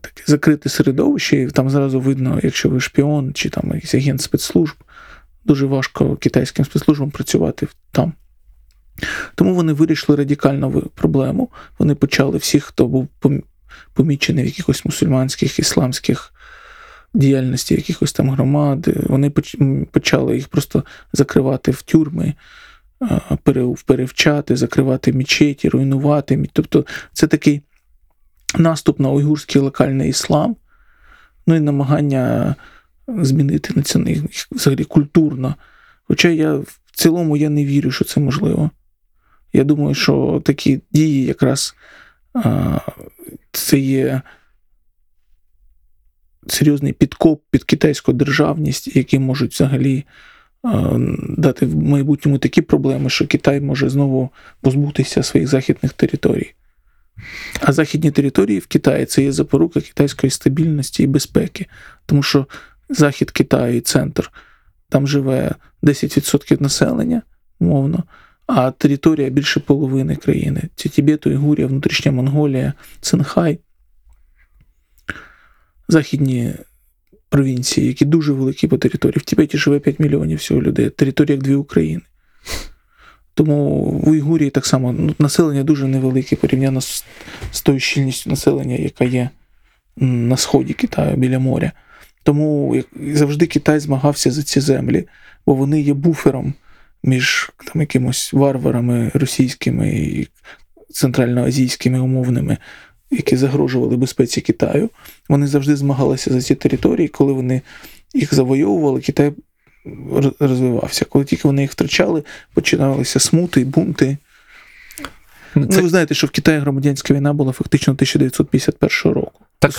таке закрите середовище, і там зразу видно, якщо ви шпіон чи там якийсь агент спецслужб, дуже важко китайським спецслужбам працювати там. Тому вони вирішили радикальну проблему. Вони почали всіх, хто був помічений в якихось мусульманських, ісламських діяльності, якихось там громад, вони почали їх просто закривати в тюрми, перевчати, закривати мечеті, руйнувати. Тобто це такий наступ на уйгурський локальний іслам, ну і намагання змінити національний взагалі культурно. Хоча я в цілому я не вірю, що це можливо. Я думаю, що такі дії якраз це є серйозний підкоп під китайську державність, які можуть взагалі дати в майбутньому такі проблеми, що Китай може знову позбутися своїх західних територій. А західні території в Китаї це є запорука китайської стабільності і безпеки, тому що захід Китаю і центр там живе 10% населення, мовно, а територія більше половини країни. Це Тібет, Уйгурія, внутрішня Монголія, Цинхай, західні провінції, які дуже великі по території. В Тібеті живе 5 мільйонів всього людей, територія як дві України. Тому в Уйгурії так само ну, населення дуже невелике порівняно з, з тою щільністю населення, яка є на сході Китаю біля моря. Тому як завжди Китай змагався за ці землі, бо вони є буфером між там якимось варварами російськими і центральноазійськими умовними, які загрожували безпеці Китаю. Вони завжди змагалися за ці території. Коли вони їх завойовували, Китай розвивався. Коли тільки вони їх втрачали, починалися смути, бунти. Це... Ну, ви знаєте, що в Китаї громадянська війна була фактично 1951 року. Так,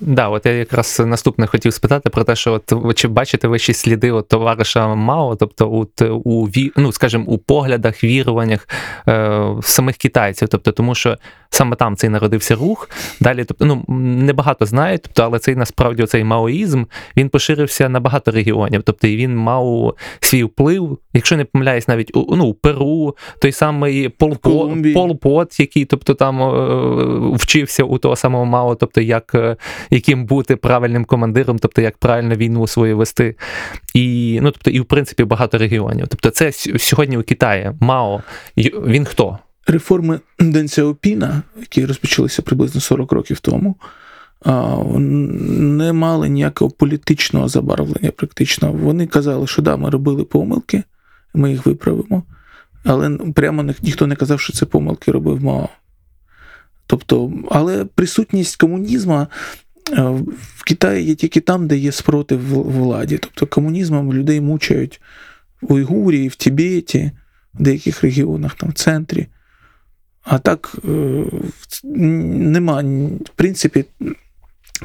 Да, от я якраз наступне хотів спитати про те, що от чи бачите ви ще сліди от товариша Мао, тобто от, у ві, ну, скажімо, у поглядах, віруваннях е, самих китайців, тобто тому що саме там цей народився рух. Далі, тобто, ну небагато знають, тобто, але цей насправді цей маоїзм він поширився на багато регіонів. Тобто і він мав свій вплив, якщо не помиляюсь, навіть у ну, у Перу, той самий Полпот. Полпот, який тобто там е, вчився у того самого Мао, тобто як е, яким бути правильним командиром, тобто як правильно війну свою вести. І ну тобто, і в принципі багато регіонів. Тобто, це сьогодні у Китаї Мао. Він хто? реформи Ден Сяопіна, які розпочалися приблизно 40 років тому, не мали ніякого політичного забарвлення, практично. Вони казали, що да, ми робили помилки, ми їх виправимо. Але прямо ніхто не казав, що це помилки робив Мао. Тобто, але присутність комунізму е, в Китаї є тільки там, де є спротив владі. Тобто комунізмом людей мучають в Уйгурії, в Тібеті, в деяких регіонах, там в центрі. А так е, нема, в принципі,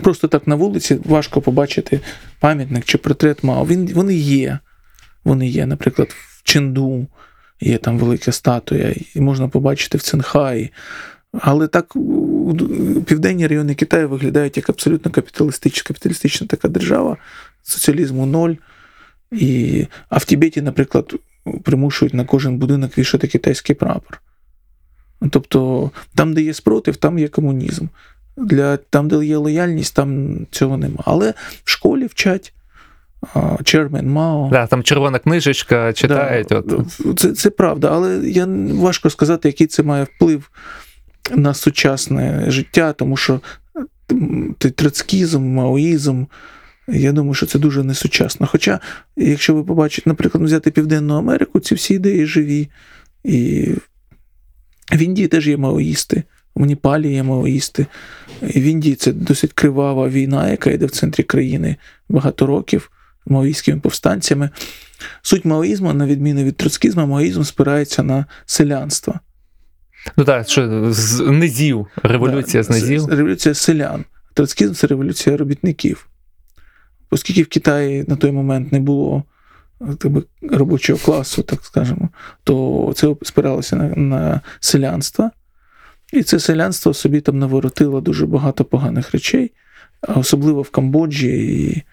просто так на вулиці важко побачити пам'ятник чи портрет Мао. Він, вони є. Вони є, наприклад, в Ченду є там велика статуя, і можна побачити в Цинхаї. Але так південні райони Китаю виглядають як абсолютно капіталістична, капіталістична така держава, соціалізму ноль. І, а в Тібеті, наприклад, примушують на кожен будинок вішати китайський прапор. Тобто, там, де є спротив, там є комунізм. Для, там, де є лояльність, там цього нема. Але в школі вчать Chairman Мао. Да, там червона книжечка читають. Да, От. Це, це правда, але я важко сказати, який це має вплив на сучасне життя, тому що м, той троцкізм, маоїзм, я думаю, що це дуже несучасно. Хоча, якщо ви побачите, наприклад, взяти Південну Америку, ці всі ідеї живі. І в Індії теж є маоїсти, в Непалі є маоїсти. І в Індії це досить кривава війна, яка йде в центрі країни багато років маоїстськими повстанцями. Суть маоїзму, на відміну від троцкізму, маоїзм спирається на селянство. Ну так, що з низів, революція Да, з низів. Революція селян. Троцкізм це революція робітників. Оскільки в Китаї на той момент не було е, так би, робочого класу, так скажемо, то це спиралося на, на селянство. І це селянство собі там наворотило дуже багато поганих речей, особливо в Камбоджі. І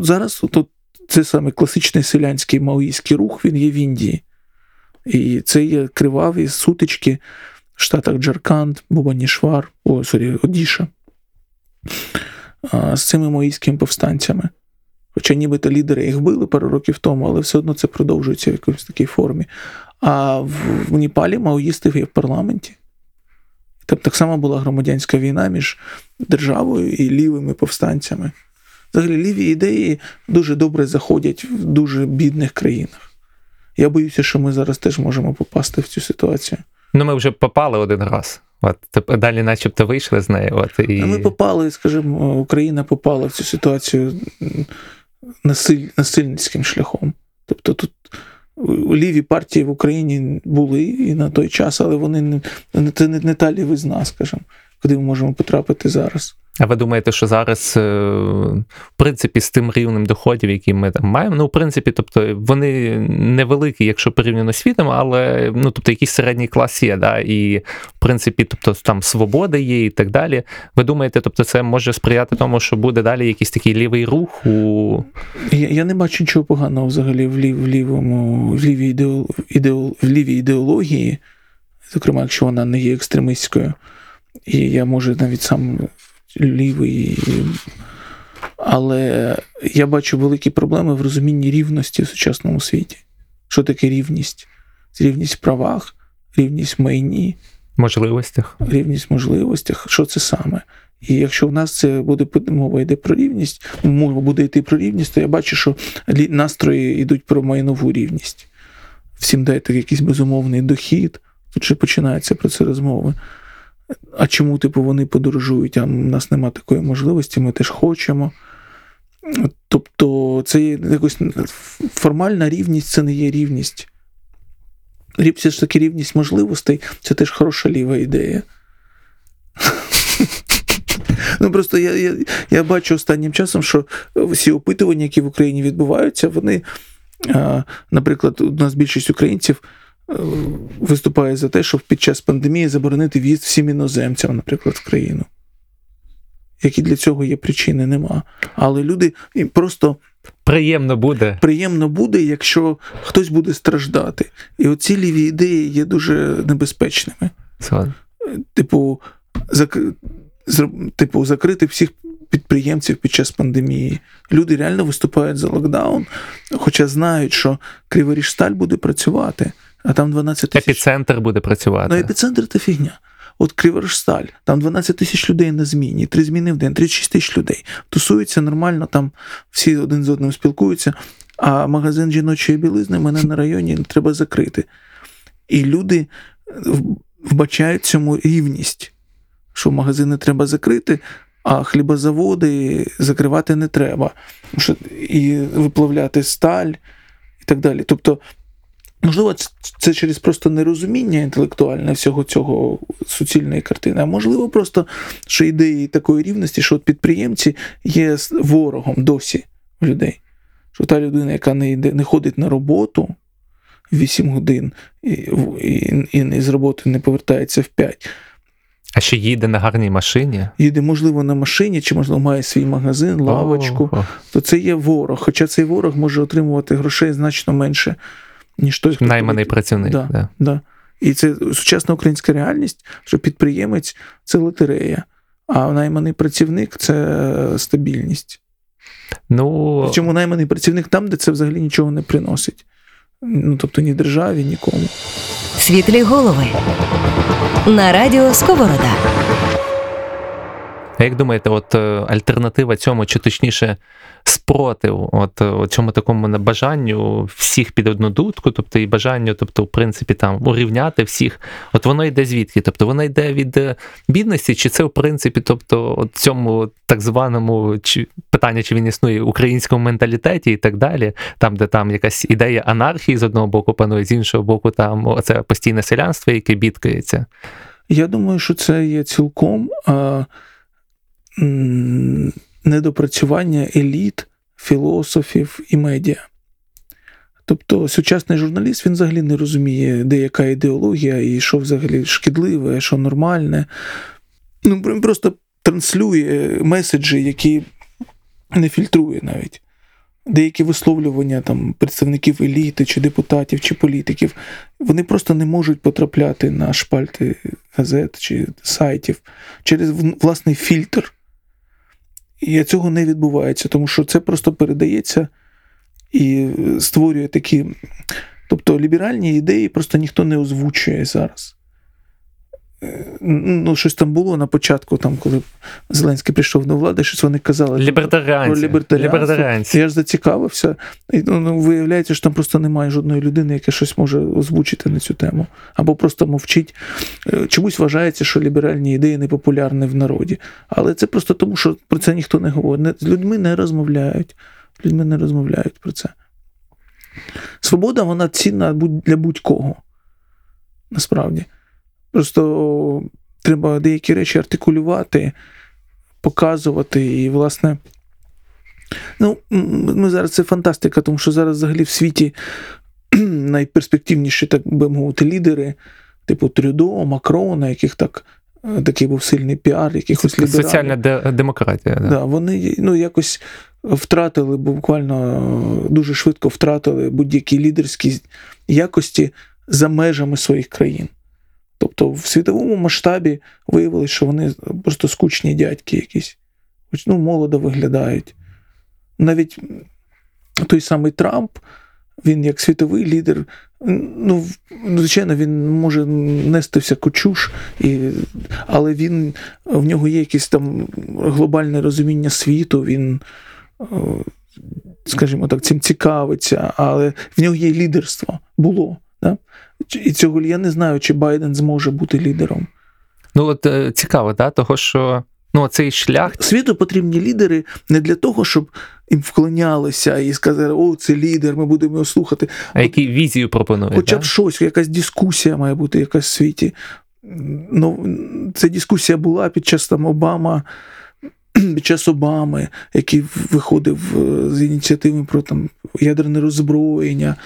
зараз тут це саме класичний селянський маоїстський рух, він є в Індії. І це є криваві сутички в штатах Джарканд, Бубанешвар, о, sorry, Одіша, з цими маоїстськими повстанцями. Хоча нібито лідери їх били пару років тому, але все одно це продовжується в якомусь такій формі. А в, в Непалі маоїсти є в парламенті. Там так само була громадянська війна між державою і лівими повстанцями. Взагалі, ліві ідеї дуже добре заходять в дуже бідних країнах. Я боюся, що ми зараз теж можемо попасти в цю ситуацію. Ну, ми вже попали один раз. От далі, начебто, вийшли з неї. От, і... Ми попали, скажімо, Україна попала в цю ситуацію насиль, насильницьким шляхом. Тобто тут ліві партії в Україні були і на той час, але вони не, не- це не, не та лівизна, скажімо, куди ми можемо потрапити зараз. А ви думаєте, що зараз, е, в принципі, з тим рівнем доходів, який ми там маємо, ну, в принципі, тобто, вони невеликі, якщо порівняно з світом, але ну, тобто, якийсь середній клас є, да, і в принципі, тобто, там свобода є і так далі. Ви думаєте, тобто, це може сприяти тому, що буде далі якийсь такий лівий рух у Я, я не бачу нічого поганого взагалі в, лів, в, лівому, в, лівій ідеол, ідеол, в лівій ідеології, зокрема, якщо вона не є екстремистською, і я може навіть сам лівий. Але я бачу великі проблеми в розумінні рівності в сучасному світі. Що таке рівність? Рівність в правах, рівність в майні, можливостях? рівність в можливостях. Що це саме? І якщо в нас це буде мова йде про рівність, мова буде йти про рівність, то я бачу, що настрої йдуть про майнову рівність. Всім дайте якийсь безумовний дохід. Тут же починаються про це розмови. А чому, типу, вони подорожують, а в нас немає такої можливості, ми теж хочемо. Тобто, це є якось формальна рівність це не є рівність. Рів- Все ж таки рівність можливостей це теж хороша ліва ідея. Ну просто я, я, я бачу останнім часом, що всі опитування, які в Україні відбуваються, вони, наприклад, у нас більшість українців виступає за те, щоб під час пандемії заборонити в'їзд всім іноземцям, наприклад, в країну. Які для цього є причини, нема. Але люди просто Приємно буде. приємно буде, якщо хтось буде страждати. І оці ліві ідеї є дуже небезпечними. Типу, зак... типу, закрити всіх підприємців під час пандемії. Люди реально виступають за локдаун, хоча знають, що Криворіжсталь буде працювати, а там 12 тисяч. Епіцентр буде працювати. Ну, епіцентр це фігня. От Криворіжсталь, там 12 тисяч людей на зміні, три зміни в день, 36 тисяч людей. Тусуються нормально, там всі один з одним спілкуються, а магазин жіночої білизни мене на районі треба закрити. І люди вбачають цьому рівність, що магазини треба закрити, а хлібозаводи закривати не треба. І виплавляти сталь і так далі. Тобто, Можливо, це, через просто нерозуміння інтелектуальне всього цього суцільної картини, а можливо, просто що ідеї такої рівності, що от підприємці є ворогом досі в людей. Що та людина, яка не йде, не ходить на роботу 8 годин і, і, і, і з роботи не повертається в 5, А ще їде на гарній машині. їде, можливо, на машині, чи, можливо, має свій магазин, лавочку, О, то це є ворог. Хоча цей ворог може отримувати грошей значно менше, ніж той, хто Найманий ходить- працівник. Да. Да. Да. І це сучасна українська реальність, що підприємець це лотерея, а найманий працівник це стабільність. Ну, Причому найманий працівник там, де це взагалі нічого не приносить. Ну, тобто ні державі, нікому. Світлі голови. На радіо Сковорода. А як думаєте, от е, альтернатива цьому, чи точніше спротив, от, е, цьому такому бажанню всіх під одну дудку, тобто і бажанню, тобто, в принципі, там урівняти всіх, от воно йде звідки? Тобто воно йде від е, бідності, чи це в принципі, тобто, от цьому так званому чи питання, чи він існує українському менталітеті і так далі, там, де там якась ідея анархії з одного боку панує, з іншого боку, там оце постійне селянство, яке бідкається. Я думаю, що це є цілком а, недопрацювання еліт, філософів і медіа. Тобто сучасний журналіст він взагалі не розуміє, де яка ідеологія і що взагалі шкідливе, що нормальне. Ну, він просто транслює меседжі, які не фільтрує навіть. Деякі висловлювання там представників еліти, чи депутатів, чи політиків, вони просто не можуть потрапляти на шпальти газет чи сайтів через власний фільтр. І цього не відбувається, тому що це просто передається і створює такі. Тобто ліберальні ідеї просто ніхто не озвучує зараз. Ну, щось там було на початку, там, коли Зеленський прийшов до влади, щось вони казали. Лібертаріанці. Про. Лібертаріанці. Я ж зацікавився. І ну, ну, виявляється, що там просто немає жодної людини, яка щось може озвучити на цю тему. Або просто мовчить. Е, Чомусь вважається, що ліберальні ідеї не популярні в народі. Але це просто тому, що про це ніхто не говорить. З людьми не розмовляють. З людьми не розмовляють про це. Свобода, вона цінна для будь-кого. Насправді. Просто треба деякі речі артикулювати, показувати і, власне. Ну, ми зараз це фантастика, тому що зараз взагалі в світі [CLEARS THROAT] найперспективніші, так би мовити, лідери, типу Трюдо, Макрона, яких так е, такий був сильний піар, якихось лібералів. Соціальна демократія. Да. Да, вони ну, якось втратили буквально е, дуже швидко втратили будь-які лідерські якості за межами своїх країн. Тобто в світовому масштабі виявилось, що вони просто скучні дядьки якісь. Ну, молодо виглядають. Навіть той самий Трамп, він як світовий лідер, ну, звичайно, він може нести всяку чуш, і, але він, в нього є якесь там глобальне розуміння світу, він, е, скажімо так, цим цікавиться, але в нього є лідерство. Було. Да? І цього я не знаю, чи Байден зможе бути лідером. Ну, от е, цікаво, да, того, що ну, цей шлях. Світу потрібні лідери не для того, щоб їм вклонялися і сказали, о, це лідер, ми будемо його слухати. А який візію пропонує? Хоча да? б щось, якась дискусія має бути якась в світі. Ну, ця дискусія була під час там Обама, [CLEARS THROAT] під час Обами, який виходив е, з ініціативами про там ядерне роззброєння.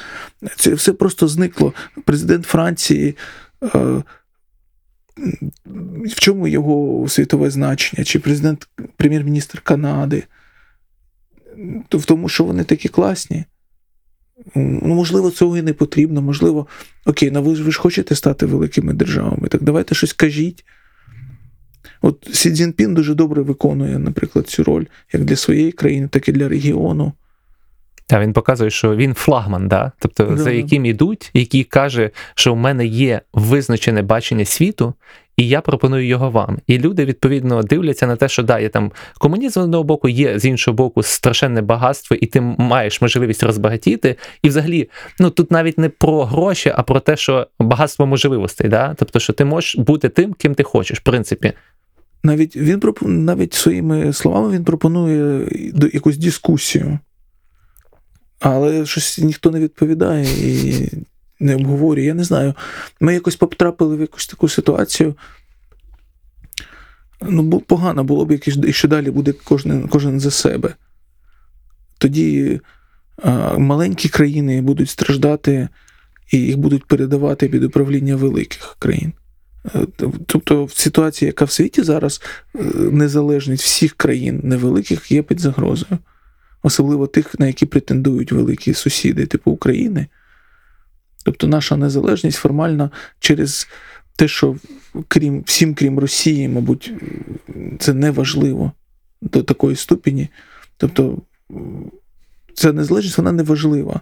Це все просто зникло. Президент Франції. е, В чому його світове значення? Чи президент, прем'єр-міністр Канади? В тому, що вони такі класні. Ну, можливо, цього і не потрібно. Можливо, окей, ну ви ж ви ж хочете стати великими державами, так давайте щось кажіть. От Сі Цзіньпін дуже добре виконує, наприклад, цю роль як для своєї країни, так і для регіону. Та він показує, що він флагман, да? тобто Да, за яким ідуть, який каже, що в мене є визначене бачення світу, і я пропоную його вам. І люди відповідно дивляться на те, що да, є там комунізм з одного боку, є з іншого боку страшенне багатство, і ти маєш можливість розбагатіти. І взагалі, ну тут навіть не про гроші, а про те, що багатство можливостей, да? тобто, що ти можеш бути тим, ким ти хочеш, в принципі. Навіть він навіть своїми словами він пропонує якусь дискусію. Але щось ніхто не відповідає і не обговорює. Я не знаю. Ми якось потрапили в якусь таку ситуацію. Ну, погано було б, якщо, далі буде кожен, кожен за себе. Тоді а, маленькі країни будуть страждати і їх будуть передавати під управління великих країн. Е, Тобто, в ситуації, яка в світі зараз, е, незалежність всіх країн невеликих є під загрозою, особливо тих, на які претендують великі сусіди, типу України. Тобто, наша незалежність формально через те, що крім всім, крім Росії, мабуть, це не важливо до такої ступені, Тобто ця незалежність вона не важлива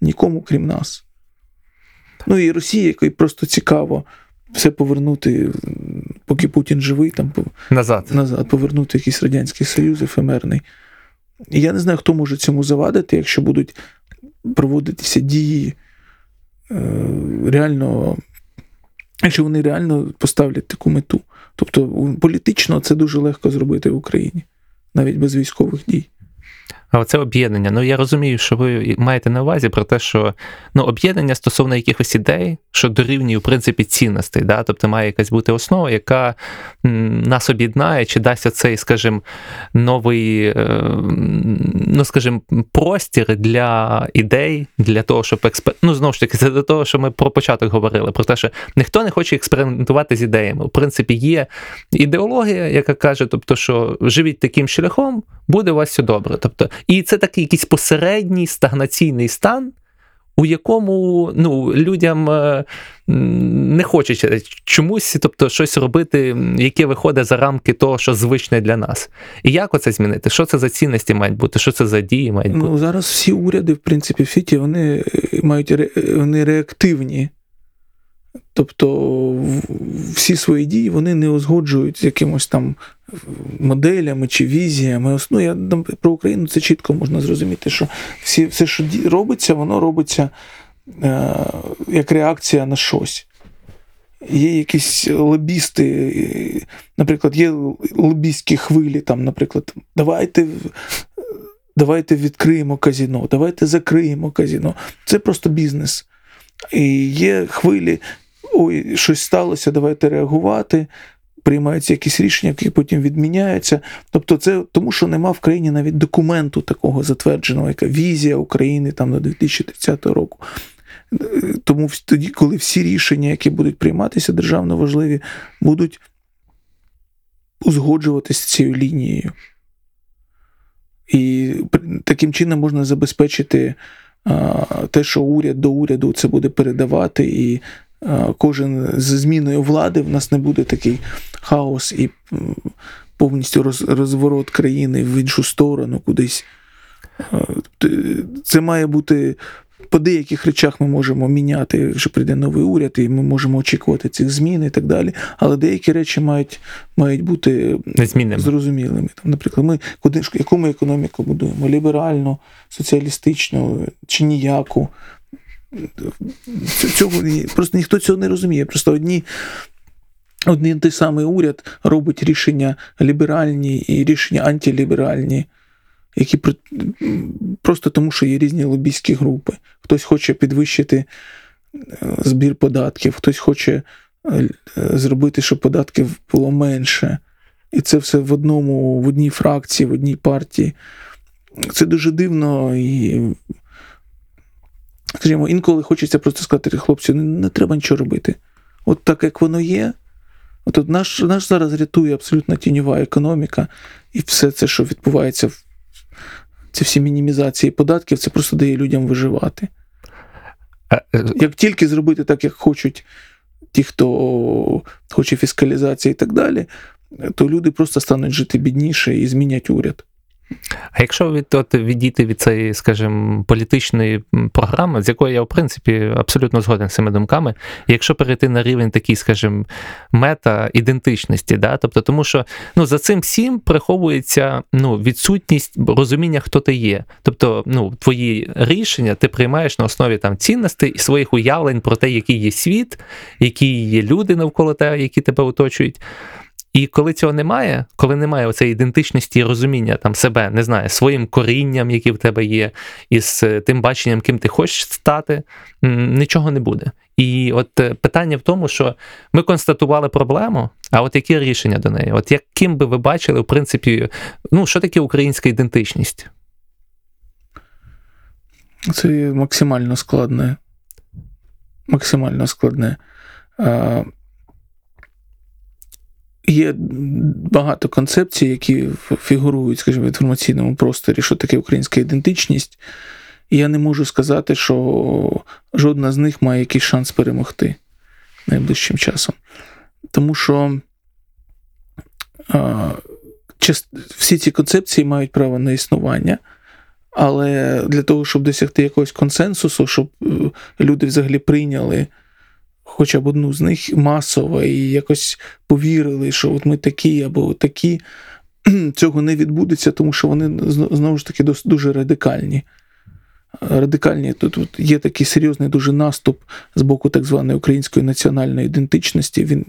нікому, крім нас. Ну і Росія, якій просто цікаво все повернути, поки Путін живий, там Назад. назад, повернути якийсь Радянський Союз ефемерний. І я не знаю, хто може цьому завадити, якщо будуть проводитися дії е, реально, якщо вони реально поставлять таку мету. Тобто політично це дуже легко зробити в Україні, навіть без військових дій. А оце об'єднання. Ну я розумію, що ви маєте на увазі про те, що ну, об'єднання стосовно якихось ідей, що дорівнює в принципі цінностей. Да? Тобто має якась бути основа, яка нас об'єднає, чи дасть оцей, скажімо, новий, е, ну скажімо, простір для ідей, для того, щоб експер... Ну, знову ж таки, це до того, що ми про початок говорили, про те, що ніхто не хоче експериментувати з ідеями. В принципі, є ідеологія, яка каже, тобто, що живіть таким шляхом, буде у вас все добре. Тобто, і це такий якийсь посередній стагнаційний стан, у якому ну, людям е, не хочеться чомусь, тобто щось робити, яке виходить за рамки того, що звичне для нас. І як оце змінити? Що це за цінності мають бути? Що це за дії мають бути? Ну, зараз всі уряди, в принципі, в світі, вони е, мають вони реактивні. Тобто всі свої дії вони не узгоджують з якимось там моделями чи візіями. Ну, я про Україну це чітко можна зрозуміти, що всі, все, що робиться, воно робиться е, як реакція на щось. Є якісь лобісти, наприклад, є лобістські хвилі, там, наприклад, давайте давайте відкриємо казіно, давайте закриємо казіно. Це просто бізнес. І є хвилі, ой, щось сталося, давайте реагувати. Приймаються якісь рішення, які потім відміняються. Тобто, це тому, що нема в країні навіть документу такого затвердженого, яка візія України там до 2030 року. Тому тоді, коли всі рішення, які будуть прийматися державно важливі, будуть узгоджуватися з цією лінією. І таким чином можна забезпечити те, що уряд до уряду це буде передавати, і кожен з зміною влади в нас не буде такий хаос і повністю роз, розворот країни в іншу сторону, кудись. Це має бути. По деяких речах ми можемо міняти, якщо прийде новий уряд, і ми можемо очікувати цих змін і так далі. Але деякі речі мають, мають бути Незмінним. зрозумілими. Там, наприклад, ми куди яку ми економіку будуємо? Ліберальну, соціалістичну чи ніяку. Цього просто ніхто цього не розуміє. Просто одні. Один той самий уряд робить рішення ліберальні і рішення антиліберальні, які просто тому, що є різні лобійські групи. Хтось хоче підвищити е, збір податків, хтось хоче е, зробити, щоб податків було менше. І це все в одному, в одній фракції, в одній партії. Це дуже дивно і. Скажімо, інколи хочеться просто сказати, хлопці, не, не треба нічого робити. От так як воно є, от, от наш, наш зараз рятує абсолютно тіньова економіка, і все це, що відбувається, ці всі мінімізації податків, це просто дає людям виживати. Е, е, Як тільки зробити так, як хочуть ті, хто хоче фіскалізації і так далі, то люди просто стануть жити бідніше і змінять уряд. А якщо від, от, відійти від цієї, скажімо, політичної програми, з якою я, в принципі, абсолютно згоден з цими думками, якщо перейти на рівень такий, скажімо, мета-ідентичності, да? тобто, тому що ну, за цим всім приховується ну, відсутність розуміння, хто ти є. Тобто, ну, твої рішення ти приймаєш на основі там, цінностей і своїх уявлень про те, який є світ, які є люди навколо тебе, які тебе оточують. І коли цього немає, коли немає оцеї ідентичності і розуміння там себе, не знаю, своїм корінням, яке в тебе є, із е, тим баченням, ким ти хочеш стати, нічого не буде. І от е, питання в тому, що ми констатували проблему, а от які рішення до неї? От яким би ви бачили, в принципі, ну що таке українська ідентичність? Це максимально складне. Максимально складне. Є багато концепцій, які фігурують, скажімо, в інформаційному просторі, що таке українська ідентичність. І я не можу сказати, що жодна з них має якийсь шанс перемогти найближчим часом. Тому що а, всі ці концепції мають право на існування. Але для того, щоб досягти якогось консенсусу, щоб е, люди взагалі прийняли хоча б одну з них масово і якось повірили, що от ми такі або такі, цього не відбудеться, тому що вони знову ж таки дуже радикальні. Радикальні тут, є такий серйозний дуже наступ з боку так званої української національної ідентичності. Він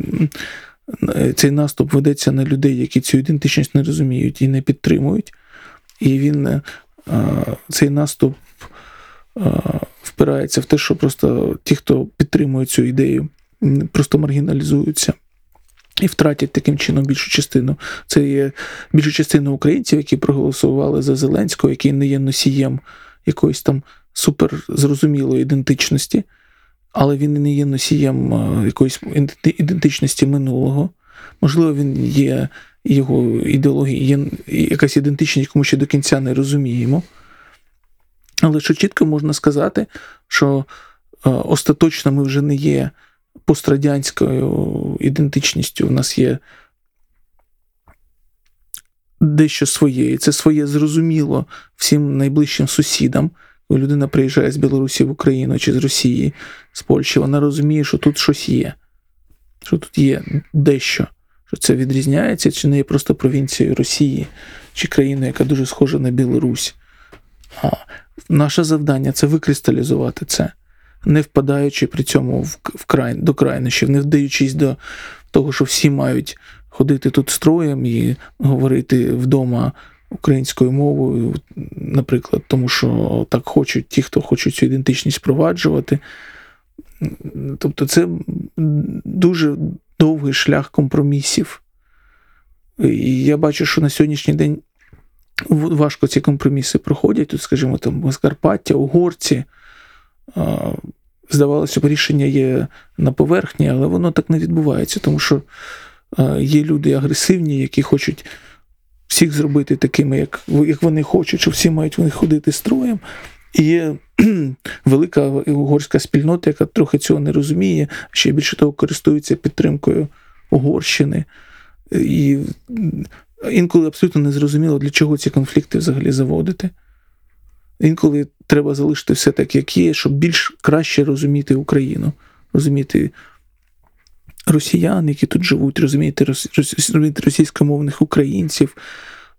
е, цей наступ ведеться на людей, які цю ідентичність не розуміють і не підтримують. І він е, цей наступ впирається в те, що просто ті, хто підтримує цю ідею, просто маргіналізуються. І втратять таким чином більшу частину. Це є більшу частину українців, які проголосували за Зеленського, який не є носієм якоїсь там супер зрозумілої ідентичності, але він не є носієм якоїсь ідентичності минулого. Можливо, він є його ідеологія, є якась ідентичність, яку ми ще до кінця не розуміємо. Але що чітко можна сказати, що е, остаточно ми вже не є пострадянською ідентичністю. У нас є дещо своє, і це своє зрозуміло всім найближчим сусідам. Коли людина приїжджає з Білорусі в Україну чи з Росії, з Польщі, вона розуміє, що тут щось є, що тут є дещо, що це відрізняється, чи не є просто провінцією Росії, чи країною, яка дуже схожа на Білорусь. Наше завдання це викристалізувати це, не впадаючи при цьому в, в край, до крайнощів, не вдаючись до того, що всі мають ходити тут строєм і говорити вдома українською мовою, наприклад, тому що так хочуть ті, хто хочуть цю ідентичність впроваджувати. Тобто, це дуже довгий шлях компромісів. І я бачу, що на сьогоднішній день важко ці компроміси проходять. Тут, скажімо, там Закарпаття, угорці. Здавалося б, рішення є на поверхні, але воно так не відбувається, тому що є люди агресивні, які хочуть всіх зробити такими, як, як вони хочуть, що всі мають вони ходити строєм. І є [CLEARS THROAT] велика угорська спільнота, яка трохи цього не розуміє, ще більше того користується підтримкою Угорщини. І інколи абсолютно не зрозуміло, для чого ці конфлікти взагалі заводити. Інколи треба залишити все так, як є, щоб більш краще розуміти Україну, розуміти росіян, які тут живуть, розуміти, рос- рос- розуміти російськомовних українців,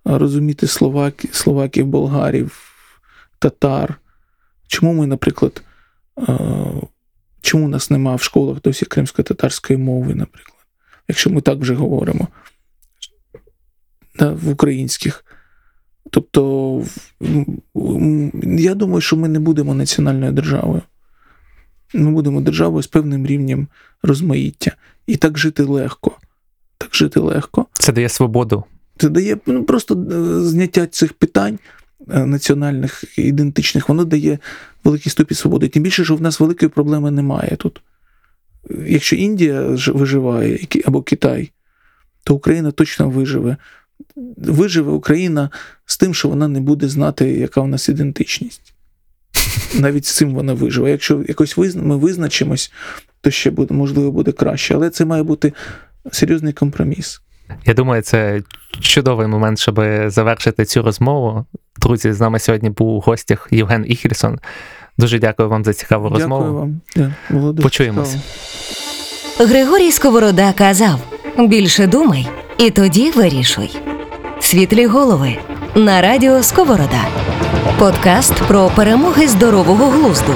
розуміти словаків, словаків, болгарів, татар. Чому ми, наприклад, чому у нас нема в школах досі кримсько-татарської мови, наприклад, якщо ми так вже говоримо в українських. Тобто, я думаю, що ми не будемо національною державою. Ми будемо державою з певним рівнем розмаїття. І так жити легко. Так жити легко. Це дає свободу. Це дає ну, просто е, зняття цих питань е, національних, ідентичних, воно дає великий ступінь свободи. Тим більше, що в нас великої проблеми немає тут. Якщо Індія виживає або Китай, то Україна точно виживе. Виживе Україна з тим, що вона не буде знати, яка в нас ідентичність. Навіть з цим вона виживе. Якщо якось ми визначимось, то ще буде, можливо, буде краще. Але це має бути серйозний компроміс. Я думаю, це чудовий момент, щоб завершити цю розмову. Друзі, з нами сьогодні був у гостях Євген Іхельсон. Дуже дякую вам за цікаву розмову. Дякую вам. Було дуже Почуємось. цікаво. Григорій Сковорода казав: більше думай, і тоді вирішуй. Світлі голови на радіо Сковорода. Подкаст про перемоги здорового глузду.